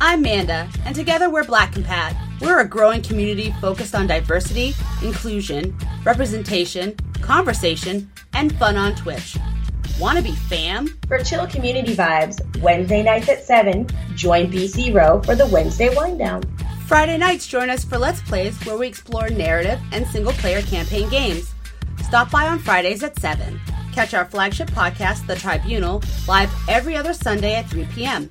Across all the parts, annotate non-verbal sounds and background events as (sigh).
I'm Manda, and together we're Black Compat. We're a growing community focused on diversity, inclusion, representation, conversation, and fun on Twitch. Wanna be fam? For chill community vibes, Wednesday nights at 7, join BC Row for the Wednesday Wind Down. Friday nights, join us for Let's Plays, where we explore narrative and single player campaign games. Stop by on Fridays at 7. Catch our flagship podcast, The Tribunal, live every other Sunday at 3 p.m.,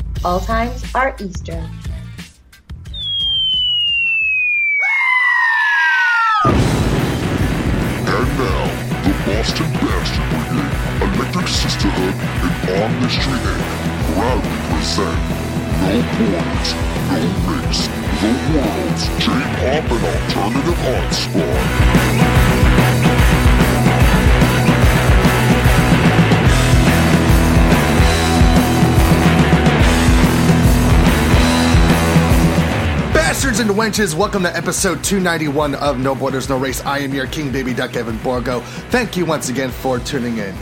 All times are Eastern. And now, the Boston Bastard Brigade, Electric Sisterhood, and On the Street Inc. proudly present No Borders, No Race, The World's J-Pop and Alternative Art Squad. Bastards and wenches, welcome to episode 291 of No Borders, No Race. I am your King Baby Duck, Evan Borgo. Thank you once again for tuning in.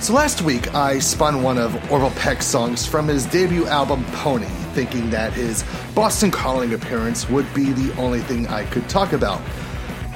So last week, I spun one of Orville Peck's songs from his debut album, Pony, thinking that his Boston Calling appearance would be the only thing I could talk about.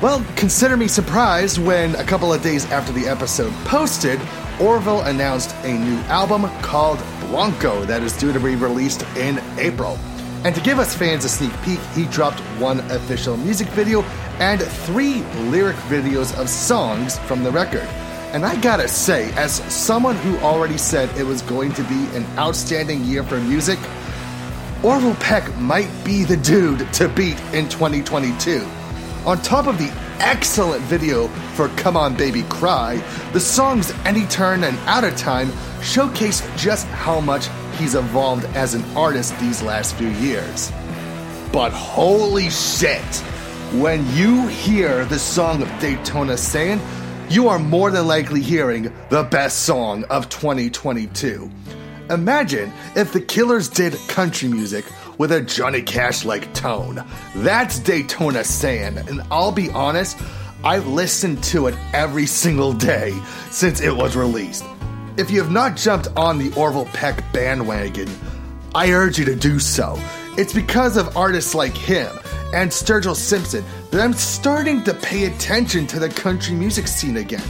Well, consider me surprised when a couple of days after the episode posted, Orville announced a new album called Bronco that is due to be released in April. And to give us fans a sneak peek, he dropped one official music video and three lyric videos of songs from the record. And I gotta say, as someone who already said it was going to be an outstanding year for music, Orville Peck might be the dude to beat in 2022. On top of the excellent video for Come On Baby Cry, the songs Any Turn and Out of Time showcase just how much he's evolved as an artist these last few years. But holy shit, when you hear the song of Daytona Sand, you are more than likely hearing the best song of 2022. Imagine if the Killers did country music with a Johnny Cash like tone. That's Daytona Sand, and I'll be honest, I've listened to it every single day since it was released. If you have not jumped on the Orville Peck bandwagon, I urge you to do so. It's because of artists like him and Sturgill Simpson that I'm starting to pay attention to the country music scene again.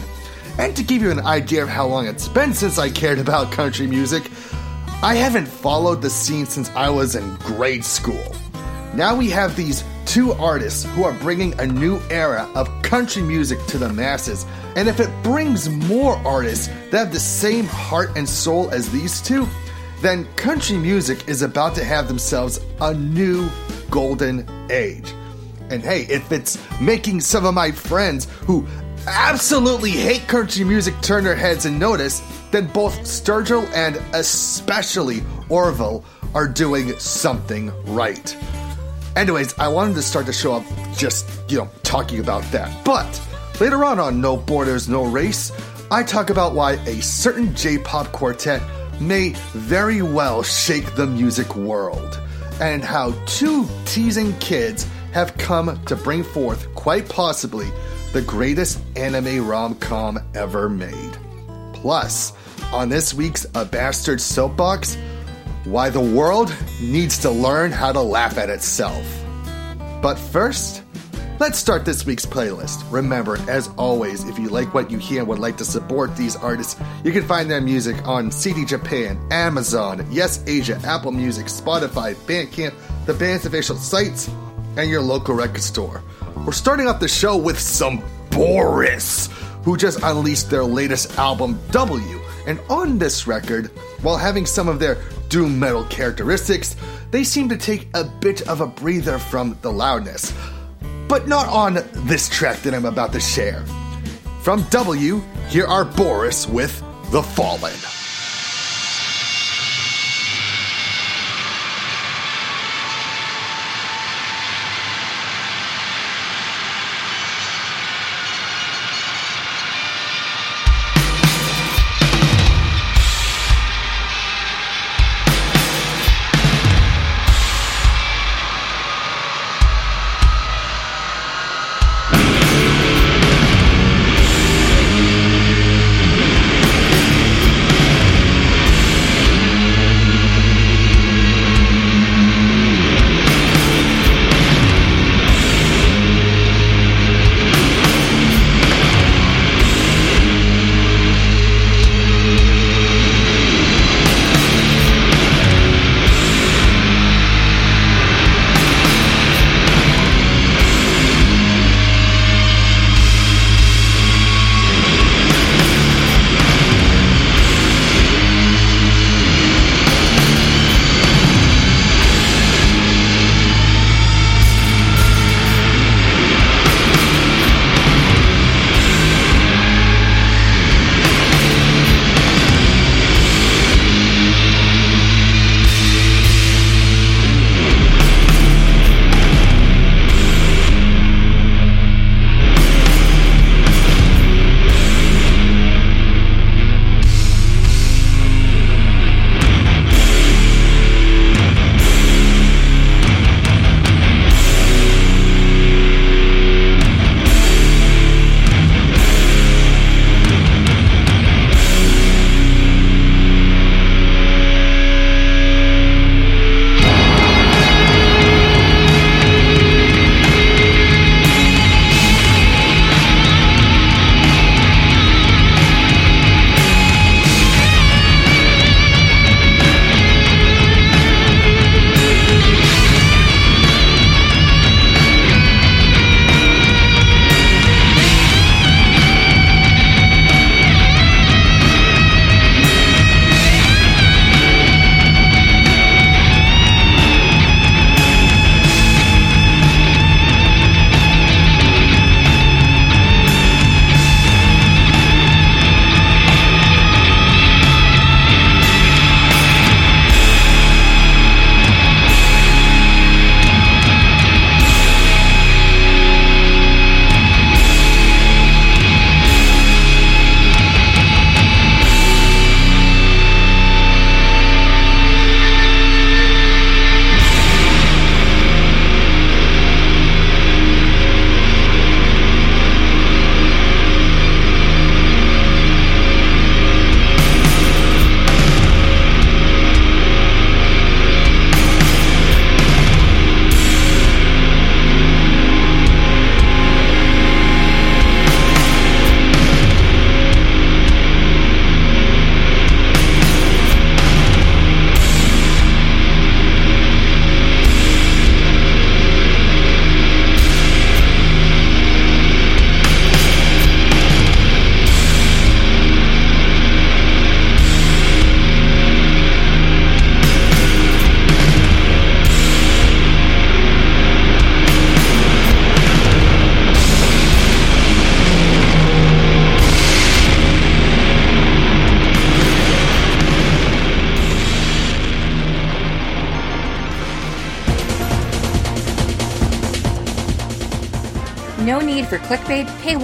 And to give you an idea of how long it's been since I cared about country music, I haven't followed the scene since I was in grade school. Now we have these two artists who are bringing a new era of country music to the masses. And if it brings more artists that have the same heart and soul as these two, then country music is about to have themselves a new golden age. And hey, if it's making some of my friends who absolutely hate country music turn their heads and notice, then both Sturgill and especially Orville are doing something right. Anyways, I wanted to start the show up just, you know, talking about that. But later on on No Borders, No Race, I talk about why a certain J pop quartet may very well shake the music world, and how two teasing kids have come to bring forth, quite possibly, the greatest anime rom com ever made. Plus, on this week's A Bastard Soapbox, why the world needs to learn how to laugh at itself. But first, let's start this week's playlist. Remember, as always, if you like what you hear and would like to support these artists, you can find their music on CD Japan, Amazon, Yes Asia, Apple Music, Spotify, Bandcamp, the band's official sites, and your local record store. We're starting off the show with some Boris, who just unleashed their latest album, W. And on this record, while having some of their doom metal characteristics, they seem to take a bit of a breather from the loudness. But not on this track that I'm about to share. From W, here are Boris with The Fallen.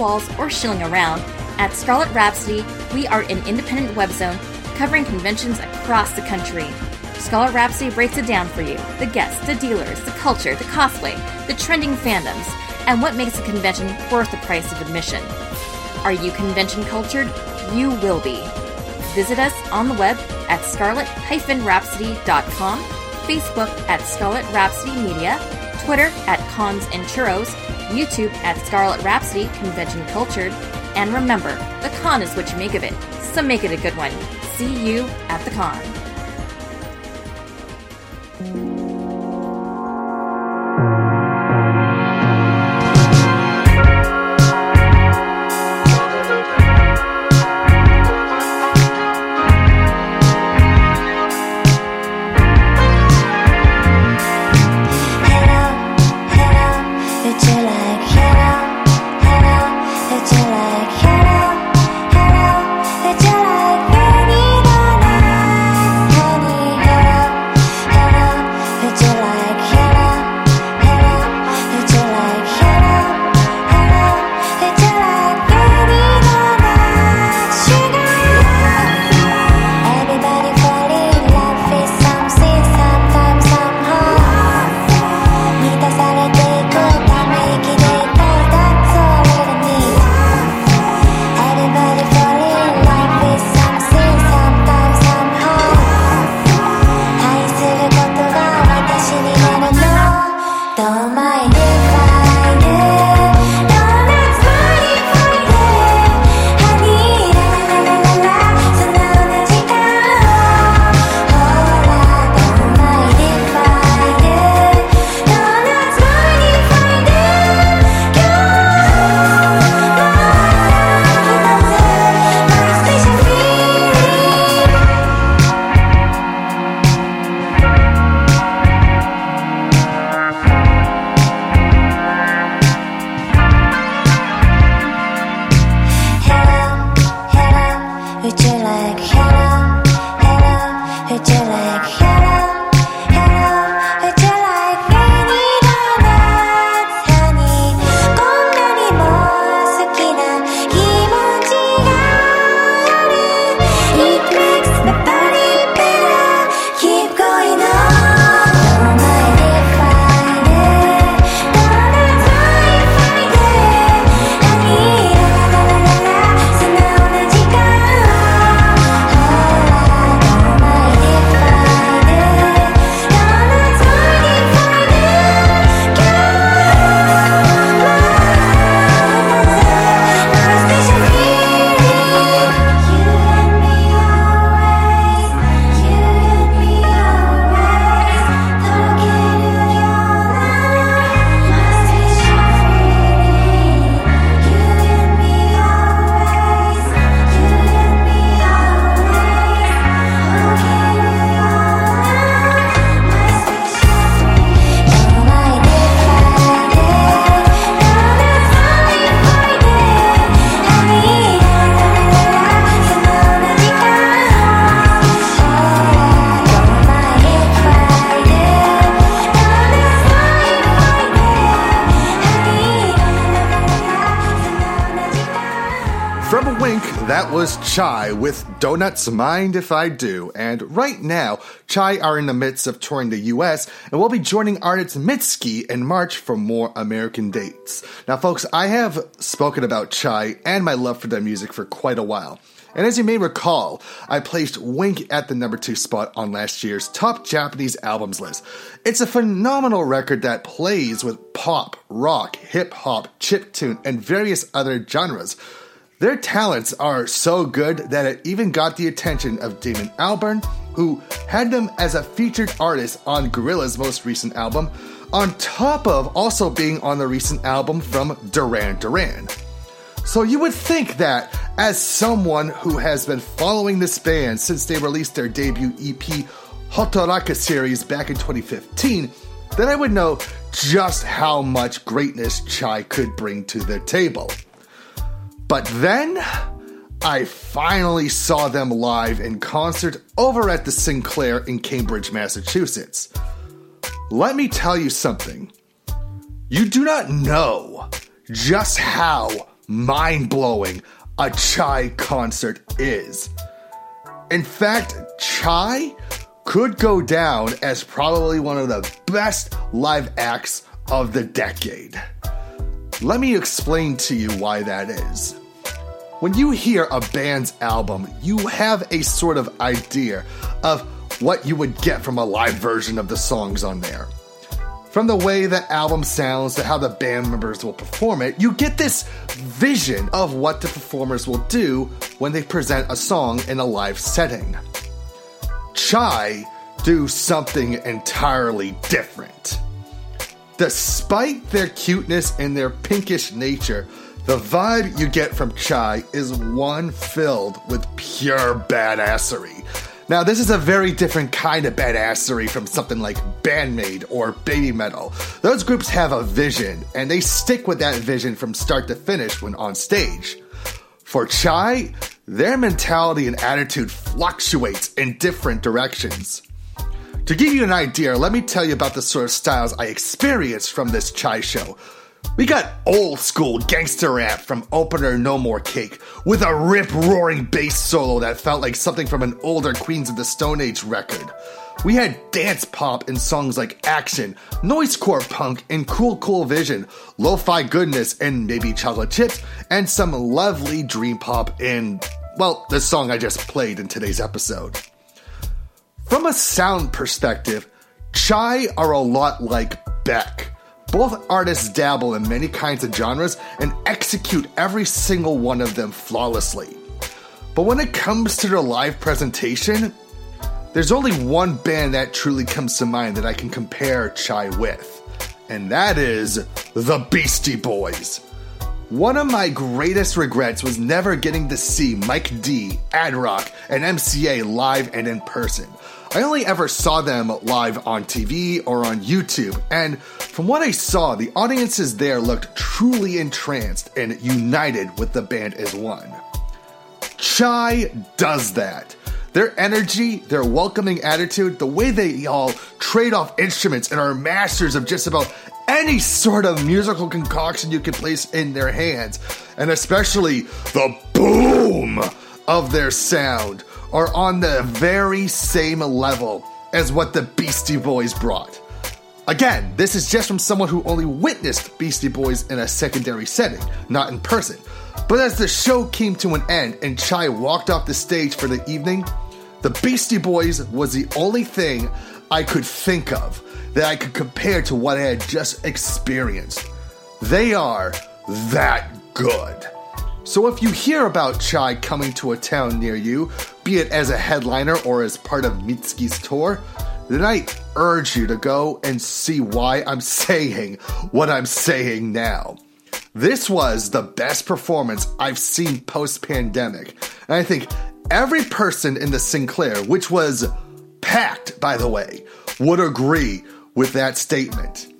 Paywalls, or shilling around, at Scarlet Rhapsody, we are an independent web zone covering conventions across the country. Scarlet Rhapsody breaks it down for you the guests, the dealers, the culture, the cosplay, the trending fandoms, and what makes a convention worth the price of admission. Are you convention cultured? You will be. Visit us on the web at scarlet-rhapsody.com, Facebook at Scarlet Rhapsody Media, Twitter at Cons and Churros, YouTube at Scarlet Rhapsody Convention Cultured, and remember, the con is what you make of it, so make it a good one. See you at the con. Donuts Mind If I Do. And right now, Chai are in the midst of touring the US and will be joining artists Mitski in March for more American dates. Now, folks, I have spoken about Chai and my love for their music for quite a while. And as you may recall, I placed Wink at the number two spot on last year's top Japanese albums list. It's a phenomenal record that plays with pop, rock, hip hop, chiptune, and various other genres. Their talents are so good that it even got the attention of Damon Albarn, who had them as a featured artist on Gorillaz' most recent album, on top of also being on the recent album from Duran Duran. So you would think that, as someone who has been following this band since they released their debut EP, Hotoraka series back in 2015, that I would know just how much greatness Chai could bring to the table. But then I finally saw them live in concert over at the Sinclair in Cambridge, Massachusetts. Let me tell you something. You do not know just how mind blowing a Chai concert is. In fact, Chai could go down as probably one of the best live acts of the decade. Let me explain to you why that is. When you hear a band's album, you have a sort of idea of what you would get from a live version of the songs on there. From the way the album sounds to how the band members will perform it, you get this vision of what the performers will do when they present a song in a live setting. Chai do something entirely different. Despite their cuteness and their pinkish nature, the vibe you get from Chai is one filled with pure badassery. Now, this is a very different kind of badassery from something like Band-Maid or Baby Metal. Those groups have a vision, and they stick with that vision from start to finish when on stage. For Chai, their mentality and attitude fluctuates in different directions. To give you an idea, let me tell you about the sort of styles I experienced from this Chai show. We got old school gangster rap from opener No More Cake, with a rip roaring bass solo that felt like something from an older Queens of the Stone Age record. We had dance pop in songs like Action, Noisecore Punk and Cool Cool Vision, Lo-Fi Goodness and Maybe Chocolate Chips, and some lovely dream pop in, well, the song I just played in today's episode. From a sound perspective, Chai are a lot like Beck. Both artists dabble in many kinds of genres and execute every single one of them flawlessly. But when it comes to their live presentation, there's only one band that truly comes to mind that I can compare Chai with, and that is the Beastie Boys. One of my greatest regrets was never getting to see Mike D, Ad Rock, and MCA live and in person. I only ever saw them live on TV or on YouTube, and from what I saw, the audiences there looked truly entranced and united with the band as one. Chai does that. Their energy, their welcoming attitude, the way they all trade off instruments and are masters of just about any sort of musical concoction you can place in their hands, and especially the boom of their sound, are on the very same level as what the Beastie Boys brought. Again, this is just from someone who only witnessed Beastie Boys in a secondary setting, not in person. But as the show came to an end and Chai walked off the stage for the evening, the Beastie Boys was the only thing I could think of that I could compare to what I had just experienced. They are that good. So if you hear about Chai coming to a town near you, be it as a headliner or as part of Mitski's tour, then I urge you to go and see why I'm (laughs) saying what I'm saying now. This was the best performance I've seen post pandemic. And I think every person in the Sinclair, which was packed, by the way, would agree with that statement.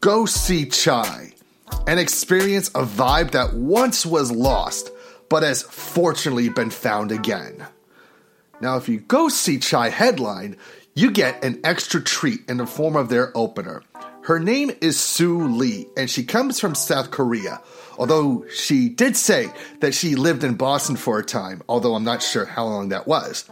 Go see Chai and experience a vibe that once was lost, but has fortunately been found again. Now, if you go see Chai headline, you get an extra treat in the form of their opener. Her name is Sue Lee, and she comes from South Korea. Although she did say that she lived in Boston for a time, although I'm not sure how long that was.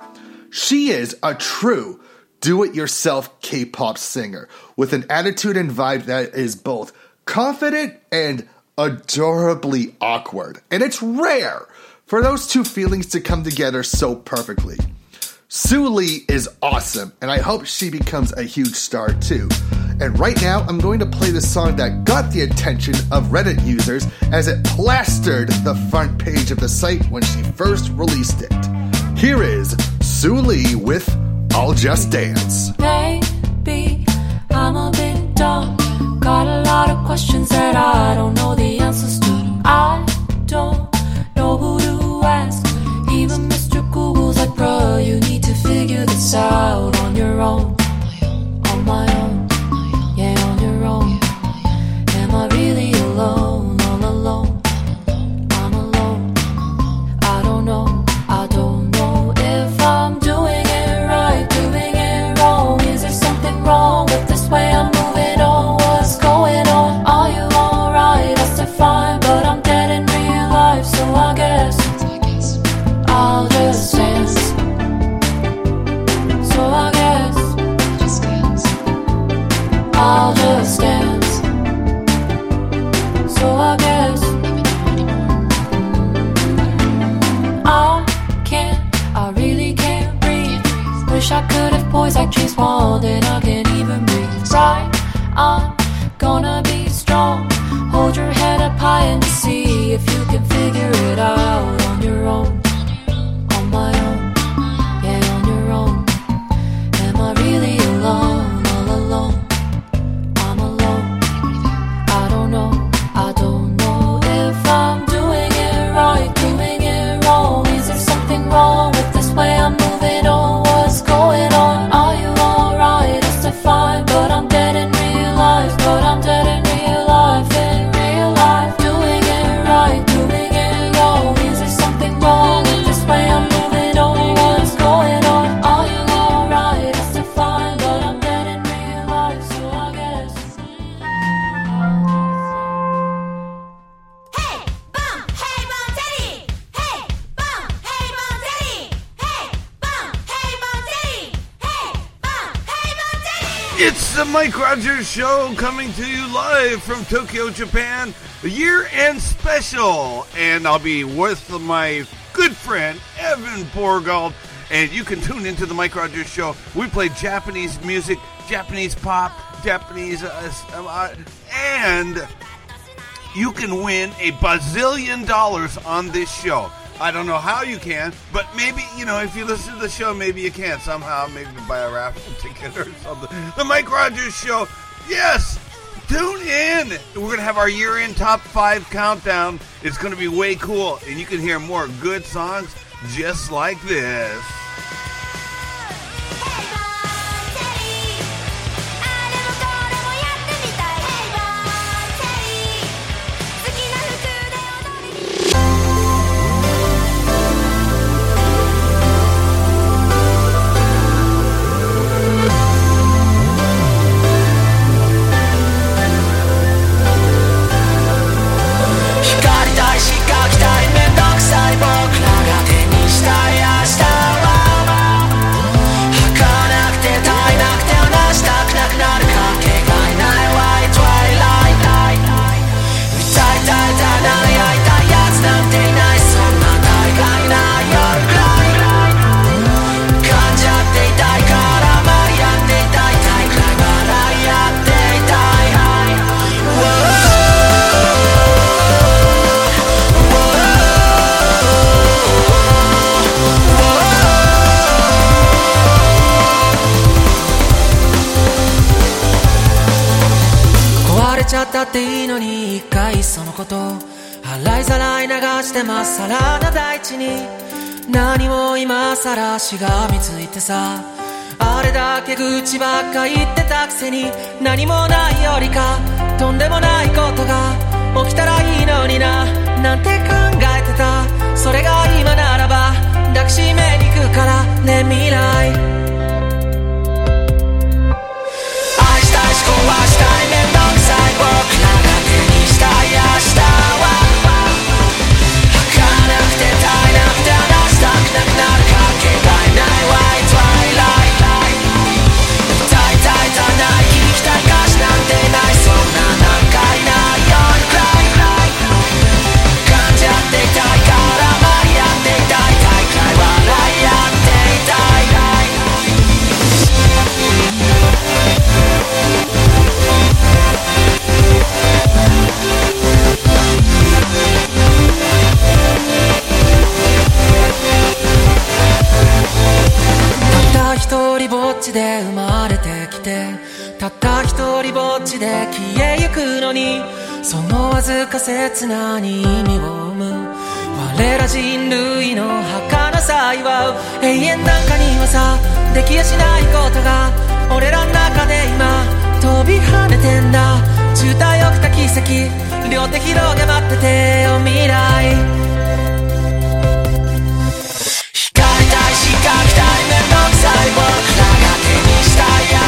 She is a true do it yourself K pop singer with an attitude and vibe that is both confident and adorably awkward. And it's rare for those two feelings to come together so perfectly. Sue Lee is awesome, and I hope she becomes a huge star too. And right now, I'm going to play the song that got the attention of Reddit users as it plastered the front page of the site when she first released it. Here is Sue Lee with I'll Just Dance. I'm a bit. Got a questions that I don't know the answers to. I don't know who to ask. Even Mr. Google's like, bruh, you need to figure this out Show coming to you live from Tokyo, Japan, year end special. And I'll be with my good friend, Evan Borgold. And you can tune into the Mike Rogers Show. We play Japanese music, Japanese pop, Japanese. Uh, uh, and you can win a bazillion dollars on this show. I don't know how you can, but maybe, you know, if you listen to the show, maybe you can somehow, maybe buy a raffle (laughs) ticket or something. The Mike Rogers Show, yes, tune in. We're going to have our year end top five countdown. It's going to be way cool, and you can hear more good songs just like this. しがみついてさあれだけ愚痴ばっか言ってたくせに何もないよりかとんでもないことが起きたらいいのにななんて考えてた。それが今ならば抱きしめに行くからね未来。ちで生まれてきてたった一人ぼっちで消えゆくのにそのわずか切なに意味を生む。我ら人類の儚さ祝う永遠なんかにはさできやしないことが俺らの中で今飛び跳ねてんだ。渋滞起きた奇跡両手広げ待っててよ未来。光りたいしかきたい面倒くさい僕 Está aí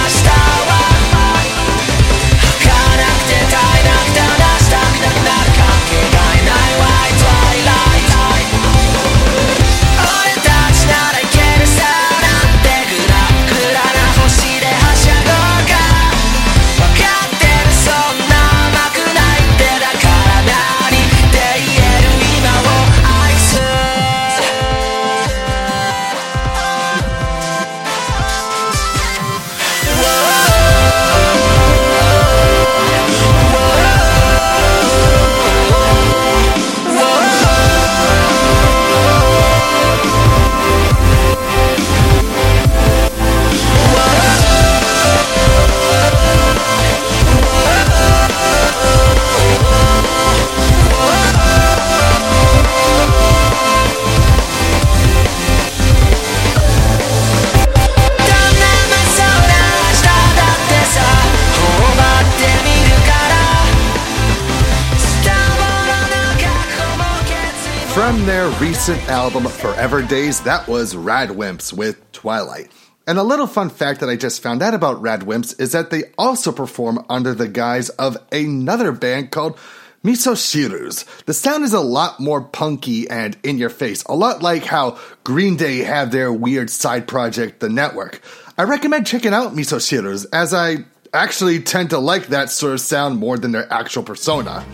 recent album Forever Daze, that was Radwimps with Twilight. And a little fun fact that I just found out about Radwimps is that they also perform under the guise of another band called Misoshiru's. The sound is a lot more punky and in your face, a lot like how Green Day have their weird side project, The Network. I recommend checking out Misoshiru's, as I actually tend to like that sort of sound more than their actual persona.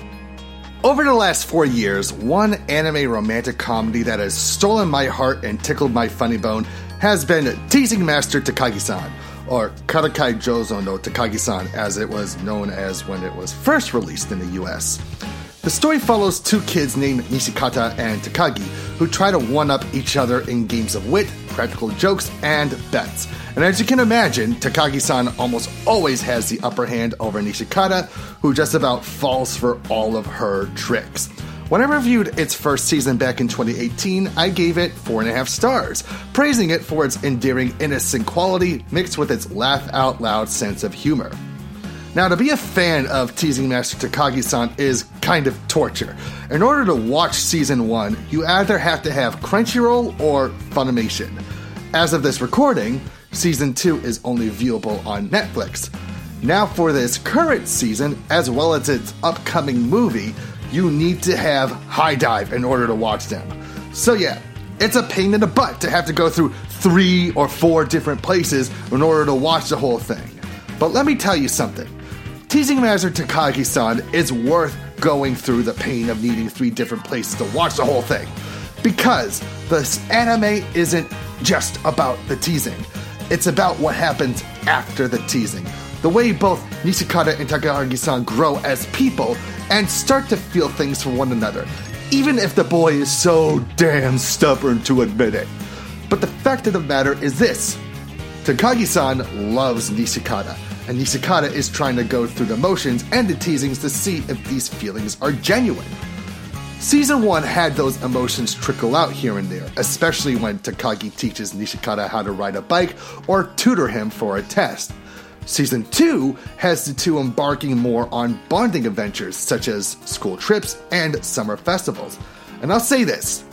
Over the last four years, one anime romantic comedy that has stolen my heart and tickled my funny bone has been Teasing Master Takagi-san, or Karakai Jouzu no Takagi-san as it was known as when it was first released in the US. The story follows two kids named Nishikata and Takagi who try to one up each other in games of wit, practical jokes, and bets. And as you can imagine, Takagi san almost always has the upper hand over Nishikata, who just about falls for all of her tricks. When I reviewed its first season back in 2018, I gave it 4.5 stars, praising it for its endearing, innocent quality mixed with its laugh out loud sense of humor. Now, to be a fan of Teasing Master Takagi san is kind of torture. In order to watch season 1, you either have to have Crunchyroll or Funimation. As of this recording, season 2 is only viewable on Netflix. Now, for this current season, as well as its upcoming movie, you need to have HIDIVE in order to watch them. So, yeah, it's a pain in the butt to have to go through three or four different places in order to watch the whole thing. But let me tell you something Teasing Master Takagi san is worth going through the pain of needing three different places to watch the whole thing. Because this anime isn't just about the teasing, it's about what happens after the teasing. The way both Nishikata and Takagi san grow as people and start to feel things for one another, even if the boy is so damn stubborn to admit it. But the fact of the matter is this Takagi san loves Nishikata, and Nishikata is trying to go through the motions and the teasings to see if these feelings are genuine. Season 1 had those emotions trickle out here and there, especially when Takagi teaches Nishikata how to ride a bike or tutor him for a test. Season 2 has the two embarking more on bonding adventures such as school trips and summer festivals. And I'll say this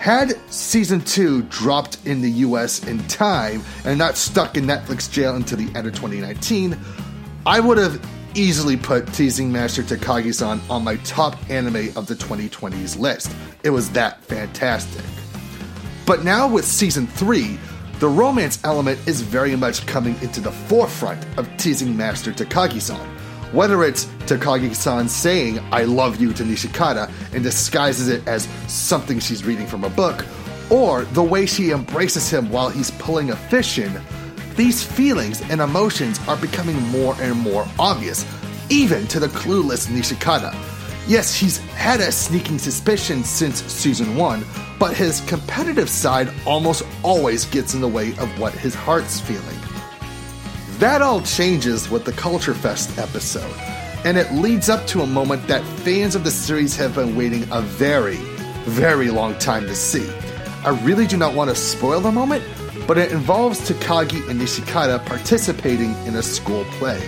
had season 2 dropped in the US in time and not stuck in Netflix jail until the end of 2019, I would have easily put Teasing Master Takagi san on my top anime of the 2020s list. It was that fantastic. But now with season 3, the romance element is very much coming into the forefront of Teasing Master Takagi san. Whether it's Takagi san saying, I love you to Nishikata and disguises it as something she's reading from a book, or the way she embraces him while he's pulling a fish in, these feelings and emotions are becoming more and more obvious, even to the clueless Nishikata. Yes, he's had a sneaking suspicion since season 1, but his competitive side almost always gets in the way of what his heart's feeling. That all changes with the Culture Fest episode, and it leads up to a moment that fans of the series have been waiting a very, very long time to see. I really do not want to spoil the moment, but it involves Takagi and Nishikata participating in a school play,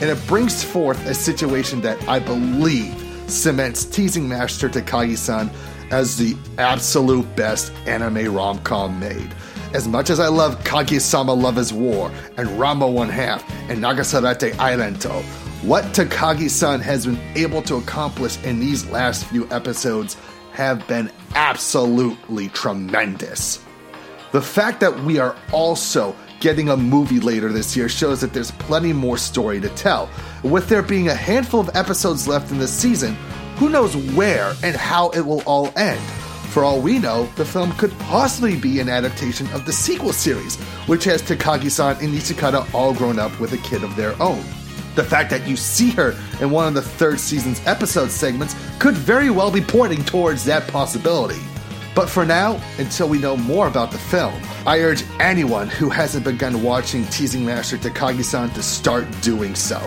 and it brings forth a situation that I believe cements Teasing Master Takagi san as the absolute best anime rom com made. As much as I love Kaguya-sama Love is War and Ranma One Half and Nagasarete Airantou, what Takagi-san has been able to accomplish in these last few episodes have been absolutely tremendous. The fact that we are also getting a movie later this year shows that there's plenty more story to tell. With there being a handful of episodes left in this season, who knows where and how it will all end? For all we know, the film could possibly be an adaptation of the sequel series, which has Takagi san and Nishikata all grown up with a kid of their own. The fact that you see her in one of the third season's episode segments could very well be pointing towards that possibility. But for now, until we know more about the film, I urge anyone who hasn't begun watching Teasing Master Takagi san to start doing so.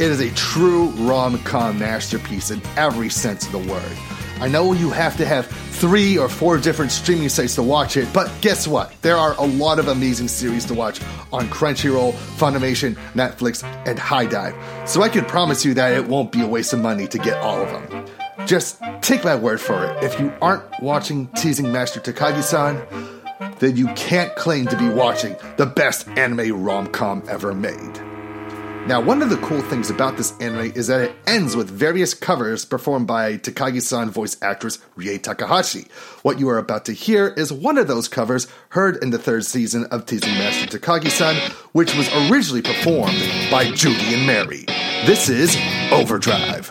It is a true rom com masterpiece in every sense of the word. I know you have to have three or four different streaming sites to watch it, but guess what? There are a lot of amazing series to watch on Crunchyroll, Funimation, Netflix, and HIDIVE. So I can promise you that it won't be a waste of money to get all of them. Just take my word for it. If you aren't watching Teasing Master Takagi san, then you can't claim to be watching the best anime rom com ever made. Now, one of the cool things about this anime is that it ends with various covers performed by Takagi san voice actress Rie Takahashi. What you are about to hear is one of those covers heard in the third season of Teasing Master Takagi san, which was originally performed by Judy and Mary. This is Overdrive.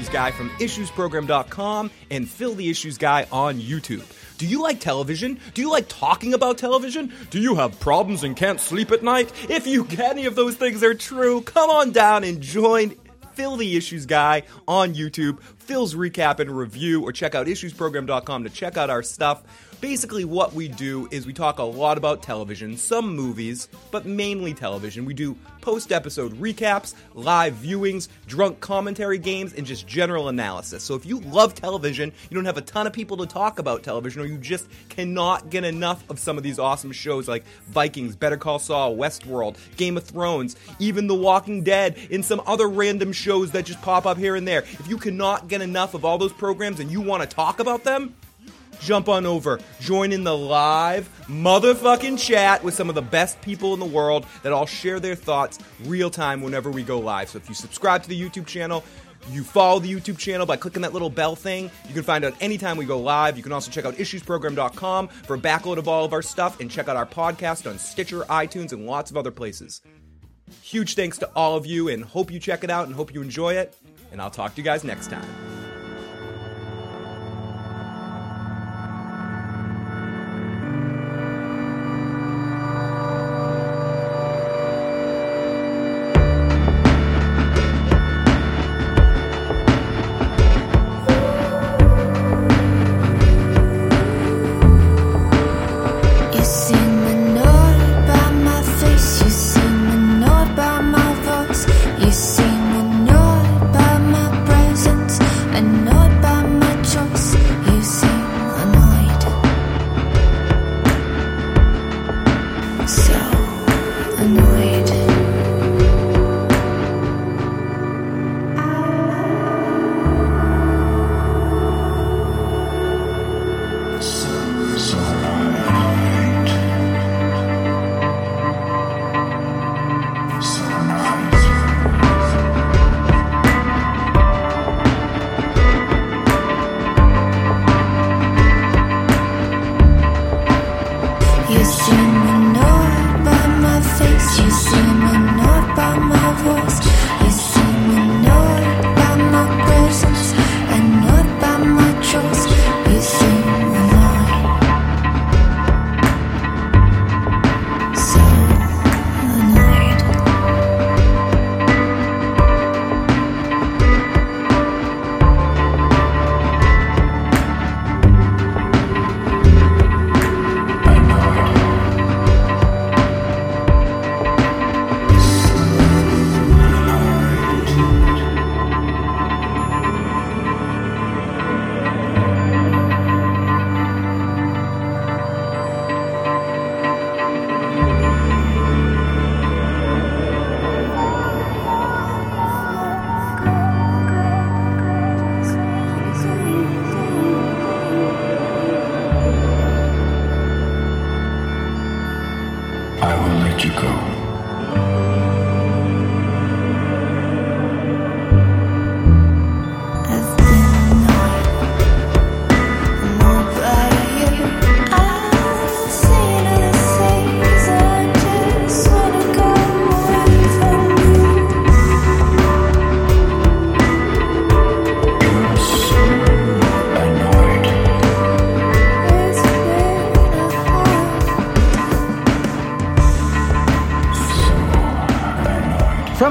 Issues Guy from IssuesProgram.com and Phil the Issues Guy on YouTube. Do you like television? Do you like talking about television? Do you have problems and can't sleep at night? If you (laughs) any of those things are true, come on down and join Phil the Issues Guy on YouTube, Phil's recap and review, or check out issuesprogram.com to check out our stuff. Basically, what we do is we talk a lot about television, some movies, but mainly television. We do post episode recaps, live viewings, drunk commentary games, and just general analysis. So if you love television, you don't have a ton of people to talk about television, or you just cannot get enough of some of these awesome shows like Vikings, Better Call Saul, Westworld, Game of Thrones, even The Walking Dead, and some other random shows that just pop up here and there. If you cannot get enough of all those programs and you want to talk about them, jump on over, join in the live motherfucking chat with some of the best people in the world that all share their thoughts real time whenever we go live. So if you subscribe to the YouTube channel, You follow the YouTube channel by clicking that little bell thing. You can find out anytime we go live. You can also check out issuesprogram.com for a backload of all of our stuff and check out our podcast on Stitcher, iTunes, and lots of other places. Huge thanks to all of you and hope you check it out and hope you enjoy it. And I'll talk to you guys next time.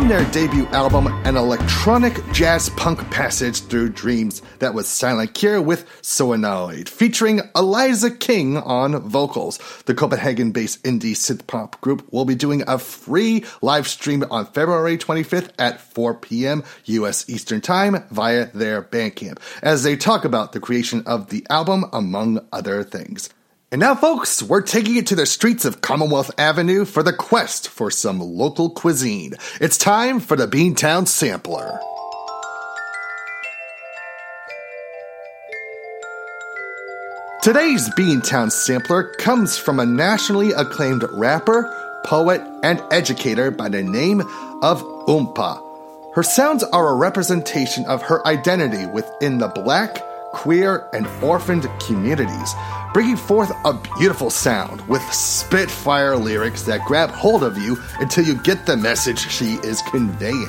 Their debut album, an electronic jazz punk passage through dreams that was Silent Cure with So Annoyed, featuring Eliza King on vocals. The Copenhagen based indie synth pop group will be doing a free live stream on February 25th at 4 p.m. US Eastern Time via their Bandcamp as they talk about the creation of the album, among other things. And now, folks, we're taking it to the streets of Commonwealth Avenue for the quest for some local cuisine. It's time for the Beantown Sampler. Today's Beantown Sampler comes from a nationally acclaimed rapper, poet, and educator by the name of Oompa. Her sounds are a representation of her identity within the black, queer, and orphaned communities, bringing forth a beautiful sound with spitfire lyrics that grab hold of you until you get the message she is conveying.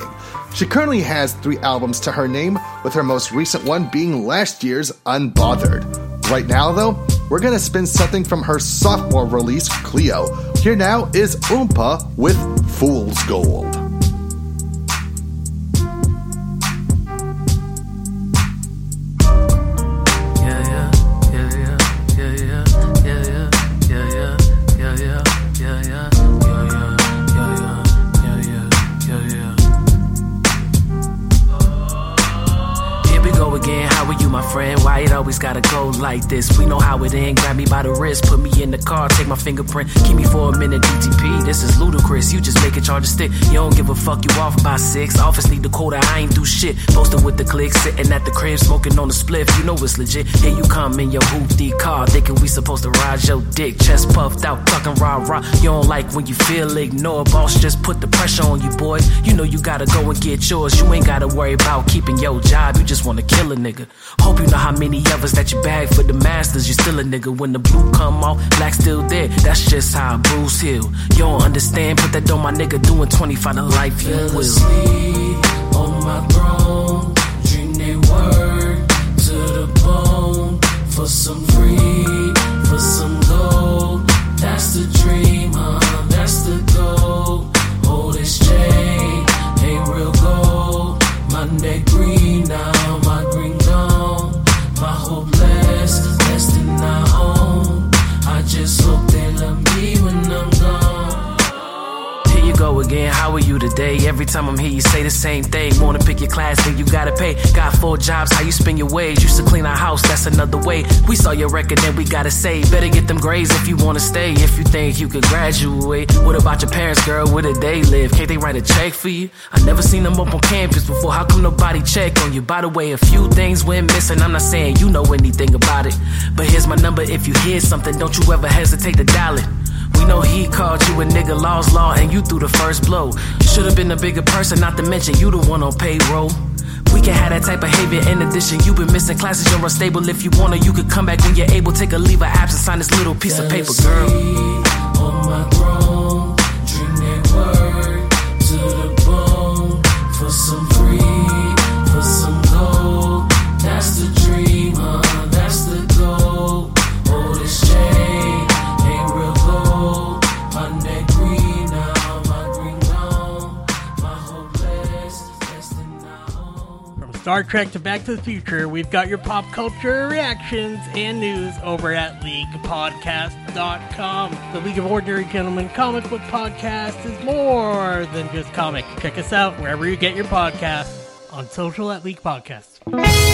She currently has three albums to her name, with her most recent one being last year's Unbothered. Right now, though, we're gonna spin something from her sophomore release, Cleo. Here now is Oompa with Fool's Gold. Take my fingerprint, keep me for a minute. DTP, this is ludicrous. You just make it charge a stick. You don't give a fuck, you off by six. Office need the quota, I ain't do shit. Posted with the click, sitting at the crib, smoking on the spliff. You know it's legit. Here you come in your hoopty car, thinking we supposed to ride your dick. Chest puffed out, talking rah rah. You don't like when you feel ignored. Boss just put the pressure on you, boy. You know you gotta go and get yours. You ain't gotta worry about keeping your job. You just wanna kill a nigga. Hope you know how many others that you bag for the masters. You still a nigga when the blue come off, black still there. That's just how I Bruce Hill. You don't understand, put that on my nigga doing 25 to life. You will. Sleep on my throne, dream they word to the bone for some free, for some gold. That's the dream, huh? That's the goal. Hold this chain, ain't real gold. My neck green now, I again. How are you today? Every time I'm here, you say the same thing. Wanna pick your class, then you gotta pay. Got four jobs, how you spend your wage? Used to clean our house, that's another way. We saw your record, then we gotta say. Better get them grades if you wanna stay. If you think you could graduate. What about your parents, girl? Where did they live? Can't they write a check for you? I never seen them up on campus before. How come nobody check on you? By the way, a few things went missing. I'm not saying you know anything about it. But here's my number. If you hear something, don't you ever hesitate to dial it. We know he called you a nigga law's law and you threw the first blow. Should've been a bigger person, not to mention you the one on payroll. We can have that type of behavior in addition. You've been missing classes, you're unstable. If you wanna, you could come back when you're able. Take a leave of absence, sign this little piece of paper, girl. on my throne, dream Star Trek to Back to the Future, we've got your pop culture reactions and news over at LeaguePodcast.com. The League of Ordinary Gentlemen comic book podcast is more than just comic. Check us out wherever you get your podcasts on social at League Podcasts.「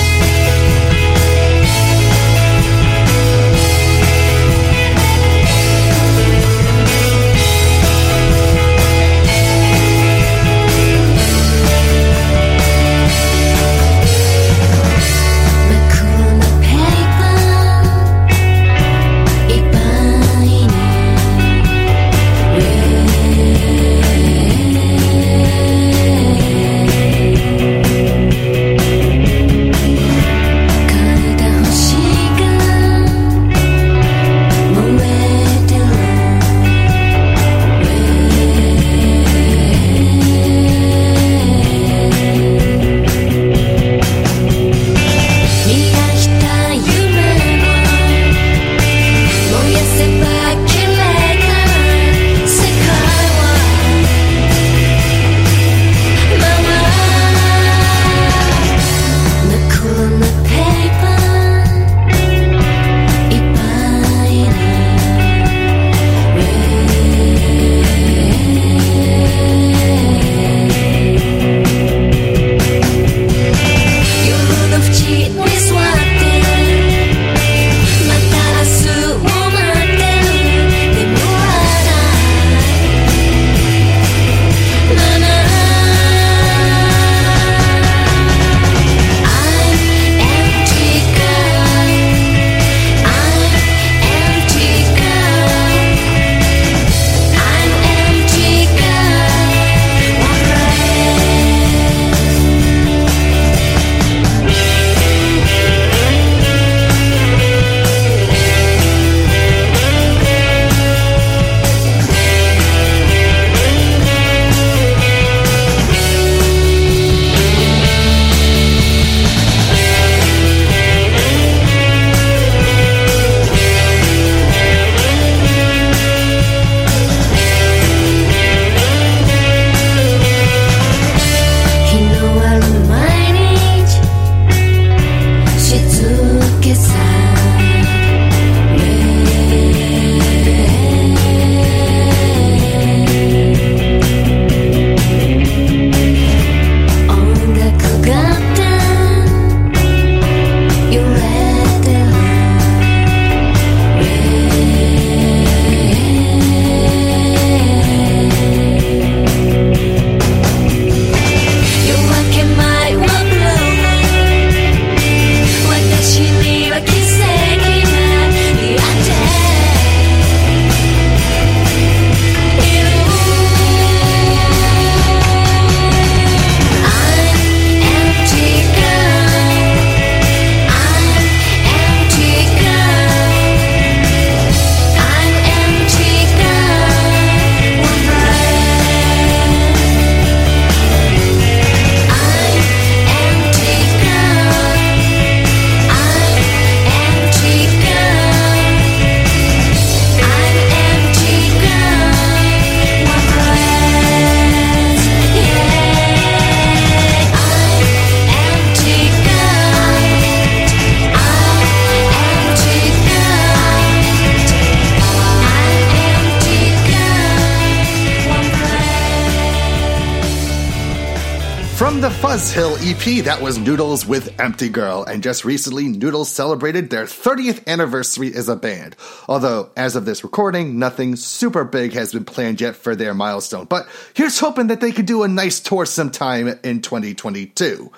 Noodles with Empty Girl, and just recently, Noodles celebrated their 30th anniversary as a band. Although, as of this recording, nothing super big has been planned yet for their milestone. But here's hoping that they could do a nice tour sometime in 2022.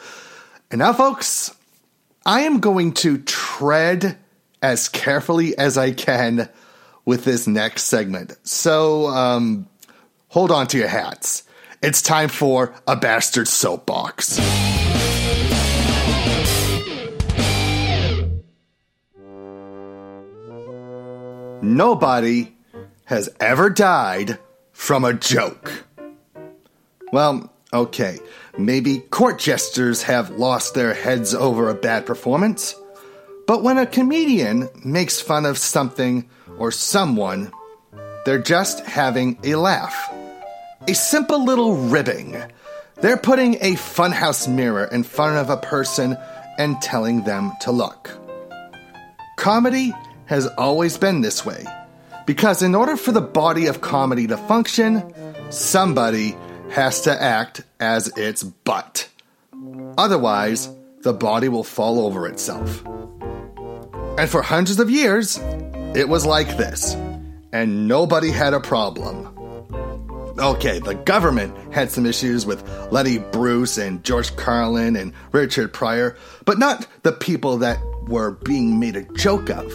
And now, folks, I am going to tread as carefully as I can with this next segment. So, um, hold on to your hats. It's time for a bastard soapbox. Nobody has ever died from a joke. Well, okay, maybe court jesters have lost their heads over a bad performance, but when a comedian makes fun of something or someone, they're just having a laugh. A simple little ribbing. They're putting a funhouse mirror in front of a person and telling them to look. Comedy has always been this way. Because in order for the body of comedy to function, somebody has to act as its butt. Otherwise, the body will fall over itself. And for hundreds of years, it was like this, and nobody had a problem. Okay, the government had some issues with Lenny Bruce and George Carlin and Richard Pryor, but not the people that were being made a joke of.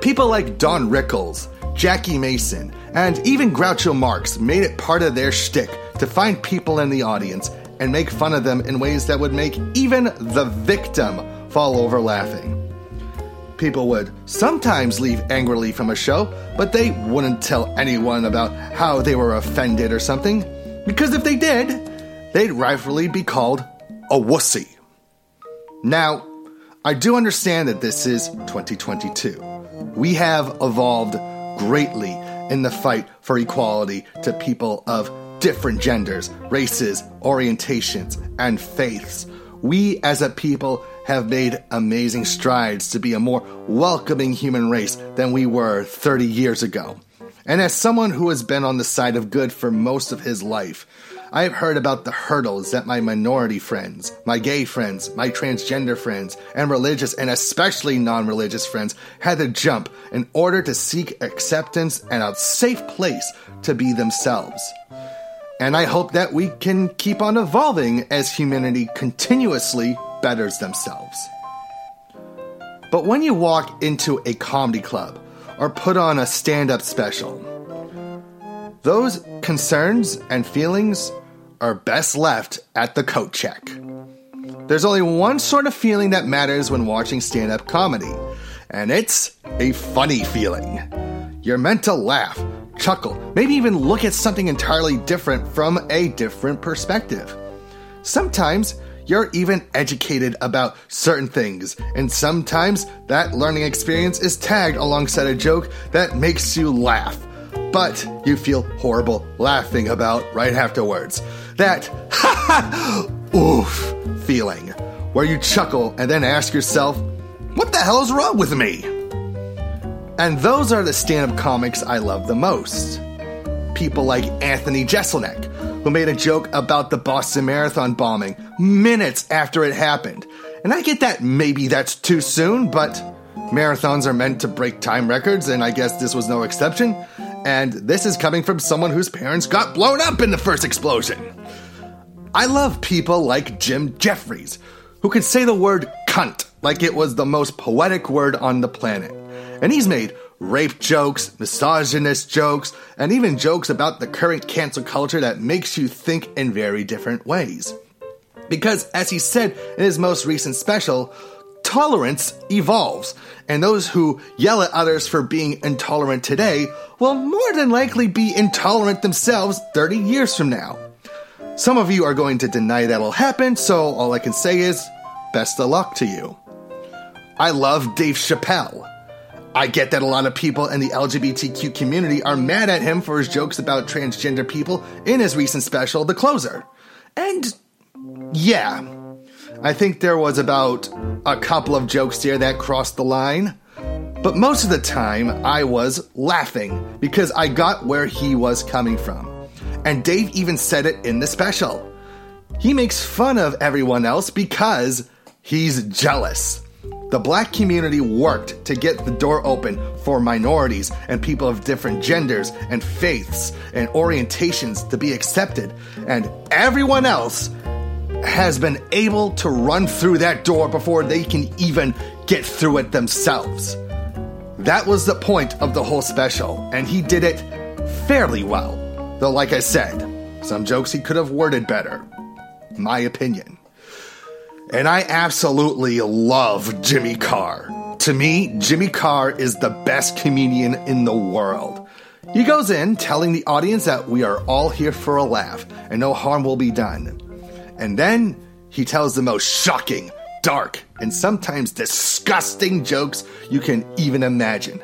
People like Don Rickles, Jackie Mason, and even Groucho Marx made it part of their shtick to find people in the audience and make fun of them in ways that would make even the victim fall over laughing. People would sometimes leave angrily from a show, but they wouldn't tell anyone about how they were offended or something, because if they did, they'd rightfully be called a wussy. Now, I do understand that this is 2022. We have evolved greatly in the fight for equality to people of different genders, races, orientations, and faiths. We as a people have made amazing strides to be a more welcoming human race than we were 30 years ago. And as someone who has been on the side of good for most of his life, I have heard about the hurdles that my minority friends, my gay friends, my transgender friends, and religious and especially non religious friends had to jump in order to seek acceptance and a safe place to be themselves. And I hope that we can keep on evolving as humanity continuously betters themselves. But when you walk into a comedy club or put on a stand up special, those concerns and feelings are best left at the coat check. There's only one sort of feeling that matters when watching stand up comedy, and it's a funny feeling. You're meant to laugh, chuckle, maybe even look at something entirely different from a different perspective. Sometimes you're even educated about certain things, and sometimes that learning experience is tagged alongside a joke that makes you laugh, but you feel horrible laughing about right afterwards. That ha (laughs) ha oof feeling, where you chuckle and then ask yourself, what the hell is wrong with me? And those are the stand up comics I love the most. People like Anthony Jeselnik, who made a joke about the Boston Marathon bombing minutes after it happened. And I get that maybe that's too soon, but marathons are meant to break time records, and I guess this was no exception. And this is coming from someone whose parents got blown up in the first explosion. I love people like Jim Jeffries, who can say the word cunt like it was the most poetic word on the planet. And he's made rape jokes, misogynist jokes, and even jokes about the current cancel culture that makes you think in very different ways. Because, as he said in his most recent special, tolerance evolves, and those who yell at others for being intolerant today will more than likely be intolerant themselves 30 years from now. Some of you are going to deny that'll happen, so all I can say is best of luck to you. I love Dave Chappelle. I get that a lot of people in the LGBTQ community are mad at him for his jokes about transgender people in his recent special, The Closer. And yeah, I think there was about a couple of jokes there that crossed the line. But most of the time, I was laughing because I got where he was coming from. And Dave even said it in the special. He makes fun of everyone else because he's jealous. The black community worked to get the door open for minorities and people of different genders and faiths and orientations to be accepted, and everyone else has been able to run through that door before they can even get through it themselves. That was the point of the whole special, and he did it fairly well. Though, like I said, some jokes he could have worded better. My opinion. And I absolutely love Jimmy Carr. To me, Jimmy Carr is the best comedian in the world. He goes in telling the audience that we are all here for a laugh and no harm will be done. And then he tells the most shocking, dark, and sometimes disgusting jokes you can even imagine.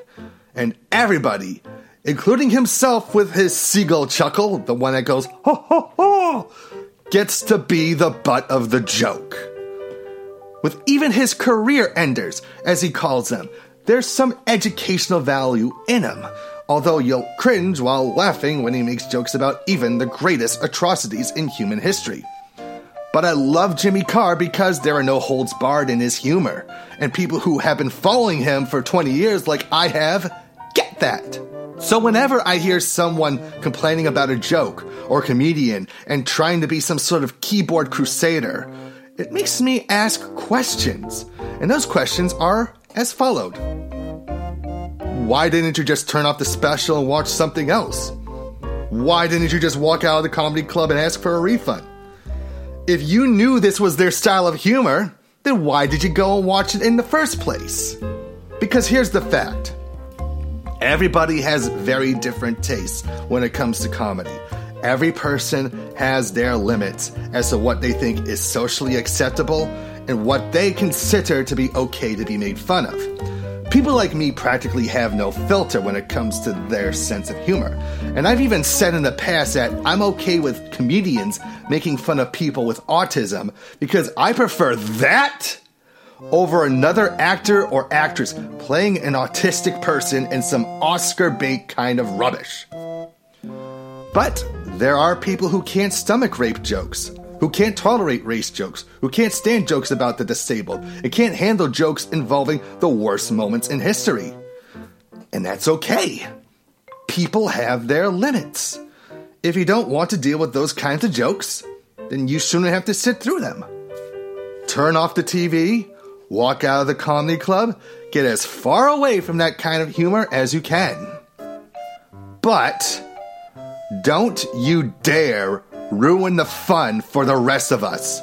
And everybody, including himself with his seagull chuckle, the one that goes, ho ho ho, gets to be the butt of the joke. With even his career enders, as he calls them, there's some educational value in him. Although you'll cringe while laughing when he makes jokes about even the greatest atrocities in human history. But I love Jimmy Carr because there are no holds barred in his humor. And people who have been following him for 20 years, like I have, get that. So whenever I hear someone complaining about a joke or comedian and trying to be some sort of keyboard crusader, it makes me ask questions. And those questions are as followed Why didn't you just turn off the special and watch something else? Why didn't you just walk out of the comedy club and ask for a refund? If you knew this was their style of humor, then why did you go and watch it in the first place? Because here's the fact everybody has very different tastes when it comes to comedy. Every person has their limits as to what they think is socially acceptable and what they consider to be okay to be made fun of. People like me practically have no filter when it comes to their sense of humor. And I've even said in the past that I'm okay with comedians making fun of people with autism because I prefer that over another actor or actress playing an autistic person in some Oscar bait kind of rubbish. But there are people who can't stomach rape jokes, who can't tolerate race jokes, who can't stand jokes about the disabled, and can't handle jokes involving the worst moments in history. And that's okay. People have their limits. If you don't want to deal with those kinds of jokes, then you shouldn't have to sit through them. Turn off the TV, walk out of the comedy club, get as far away from that kind of humor as you can. But don't you dare ruin the fun for the rest of us.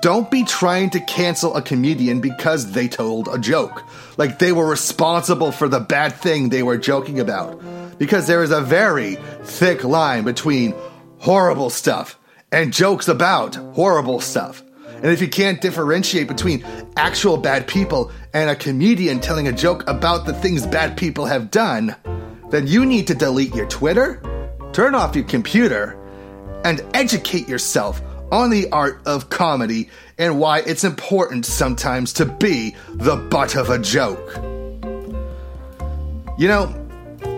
Don't be trying to cancel a comedian because they told a joke, like they were responsible for the bad thing they were joking about. Because there is a very thick line between horrible stuff and jokes about horrible stuff. And if you can't differentiate between actual bad people and a comedian telling a joke about the things bad people have done, then you need to delete your Twitter, turn off your computer, and educate yourself on the art of comedy and why it's important sometimes to be the butt of a joke. You know,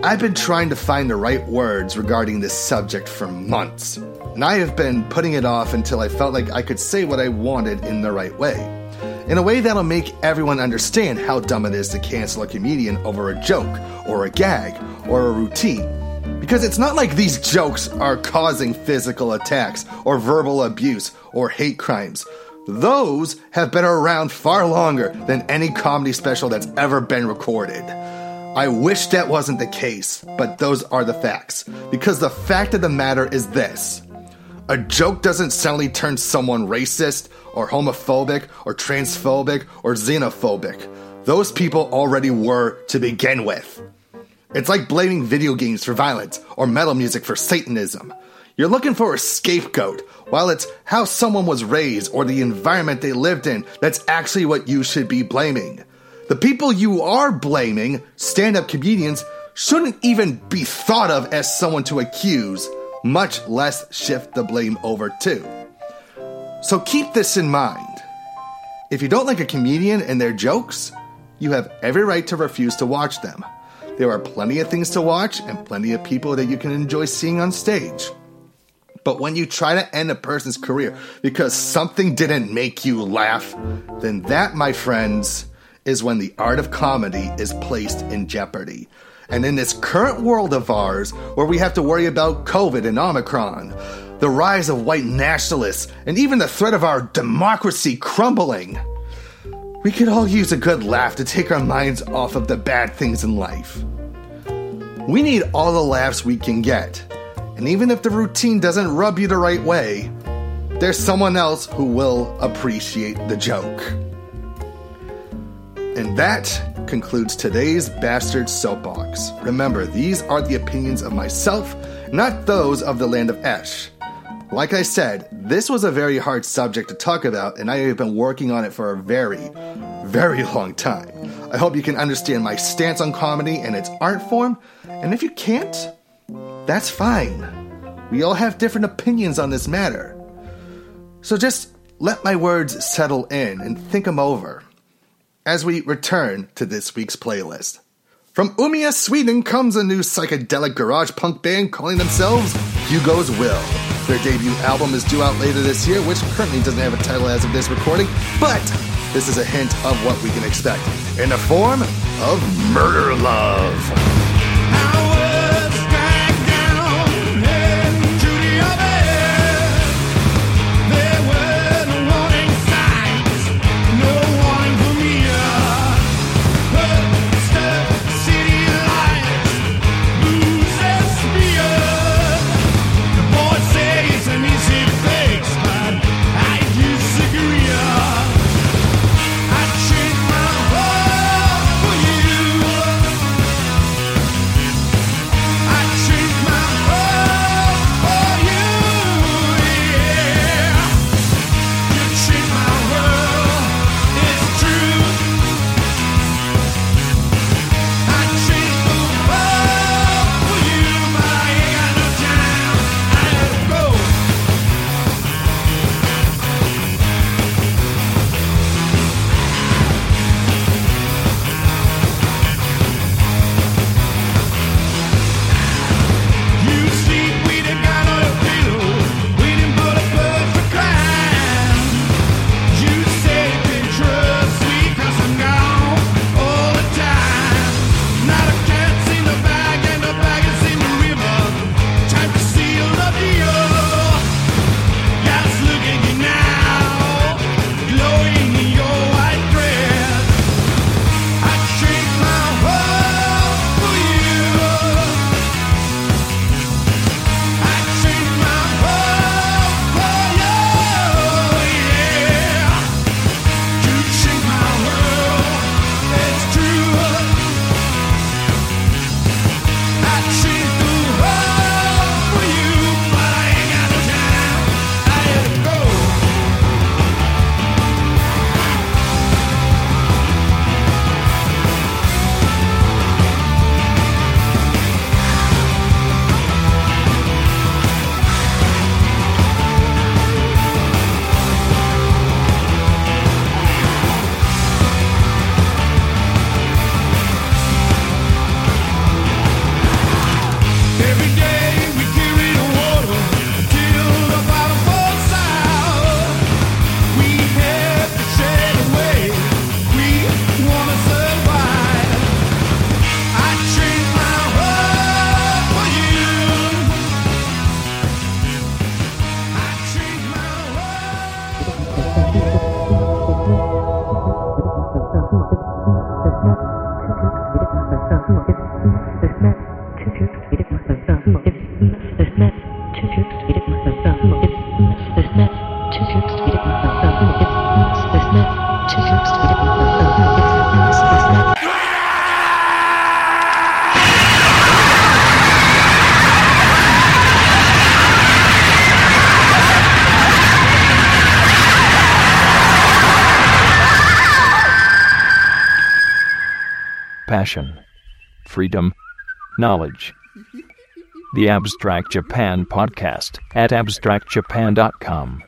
I've been trying to find the right words regarding this subject for months, and I have been putting it off until I felt like I could say what I wanted in the right way. In a way that'll make everyone understand how dumb it is to cancel a comedian over a joke, or a gag, or a routine. Because it's not like these jokes are causing physical attacks, or verbal abuse, or hate crimes. Those have been around far longer than any comedy special that's ever been recorded. I wish that wasn't the case, but those are the facts. Because the fact of the matter is this a joke doesn't suddenly turn someone racist, or homophobic, or transphobic, or xenophobic. Those people already were to begin with. It's like blaming video games for violence, or metal music for Satanism. You're looking for a scapegoat, while it's how someone was raised or the environment they lived in that's actually what you should be blaming. The people you are blaming, stand up comedians, shouldn't even be thought of as someone to accuse, much less shift the blame over to. So keep this in mind. If you don't like a comedian and their jokes, you have every right to refuse to watch them. There are plenty of things to watch and plenty of people that you can enjoy seeing on stage. But when you try to end a person's career because something didn't make you laugh, then that, my friends, is when the art of comedy is placed in jeopardy. And in this current world of ours, where we have to worry about COVID and Omicron, the rise of white nationalists, and even the threat of our democracy crumbling, we could all use a good laugh to take our minds off of the bad things in life. We need all the laughs we can get. And even if the routine doesn't rub you the right way, there's someone else who will appreciate the joke. And that concludes today's Bastard Soapbox. Remember, these are the opinions of myself, not those of the land of Esh. Like I said, this was a very hard subject to talk about, and I have been working on it for a very, very long time. I hope you can understand my stance on comedy and its art form, and if you can't, that's fine. We all have different opinions on this matter. So just let my words settle in and think them over as we return to this week's playlist. From Umeå, Sweden comes a new psychedelic garage punk band calling themselves Hugo's Will. Their debut album is due out later this year, which currently doesn't have a title as of this recording, but this is a hint of what we can expect in the form of Murder Love. Passion, freedom, knowledge. The Abstract Japan Podcast at abstractjapan.com.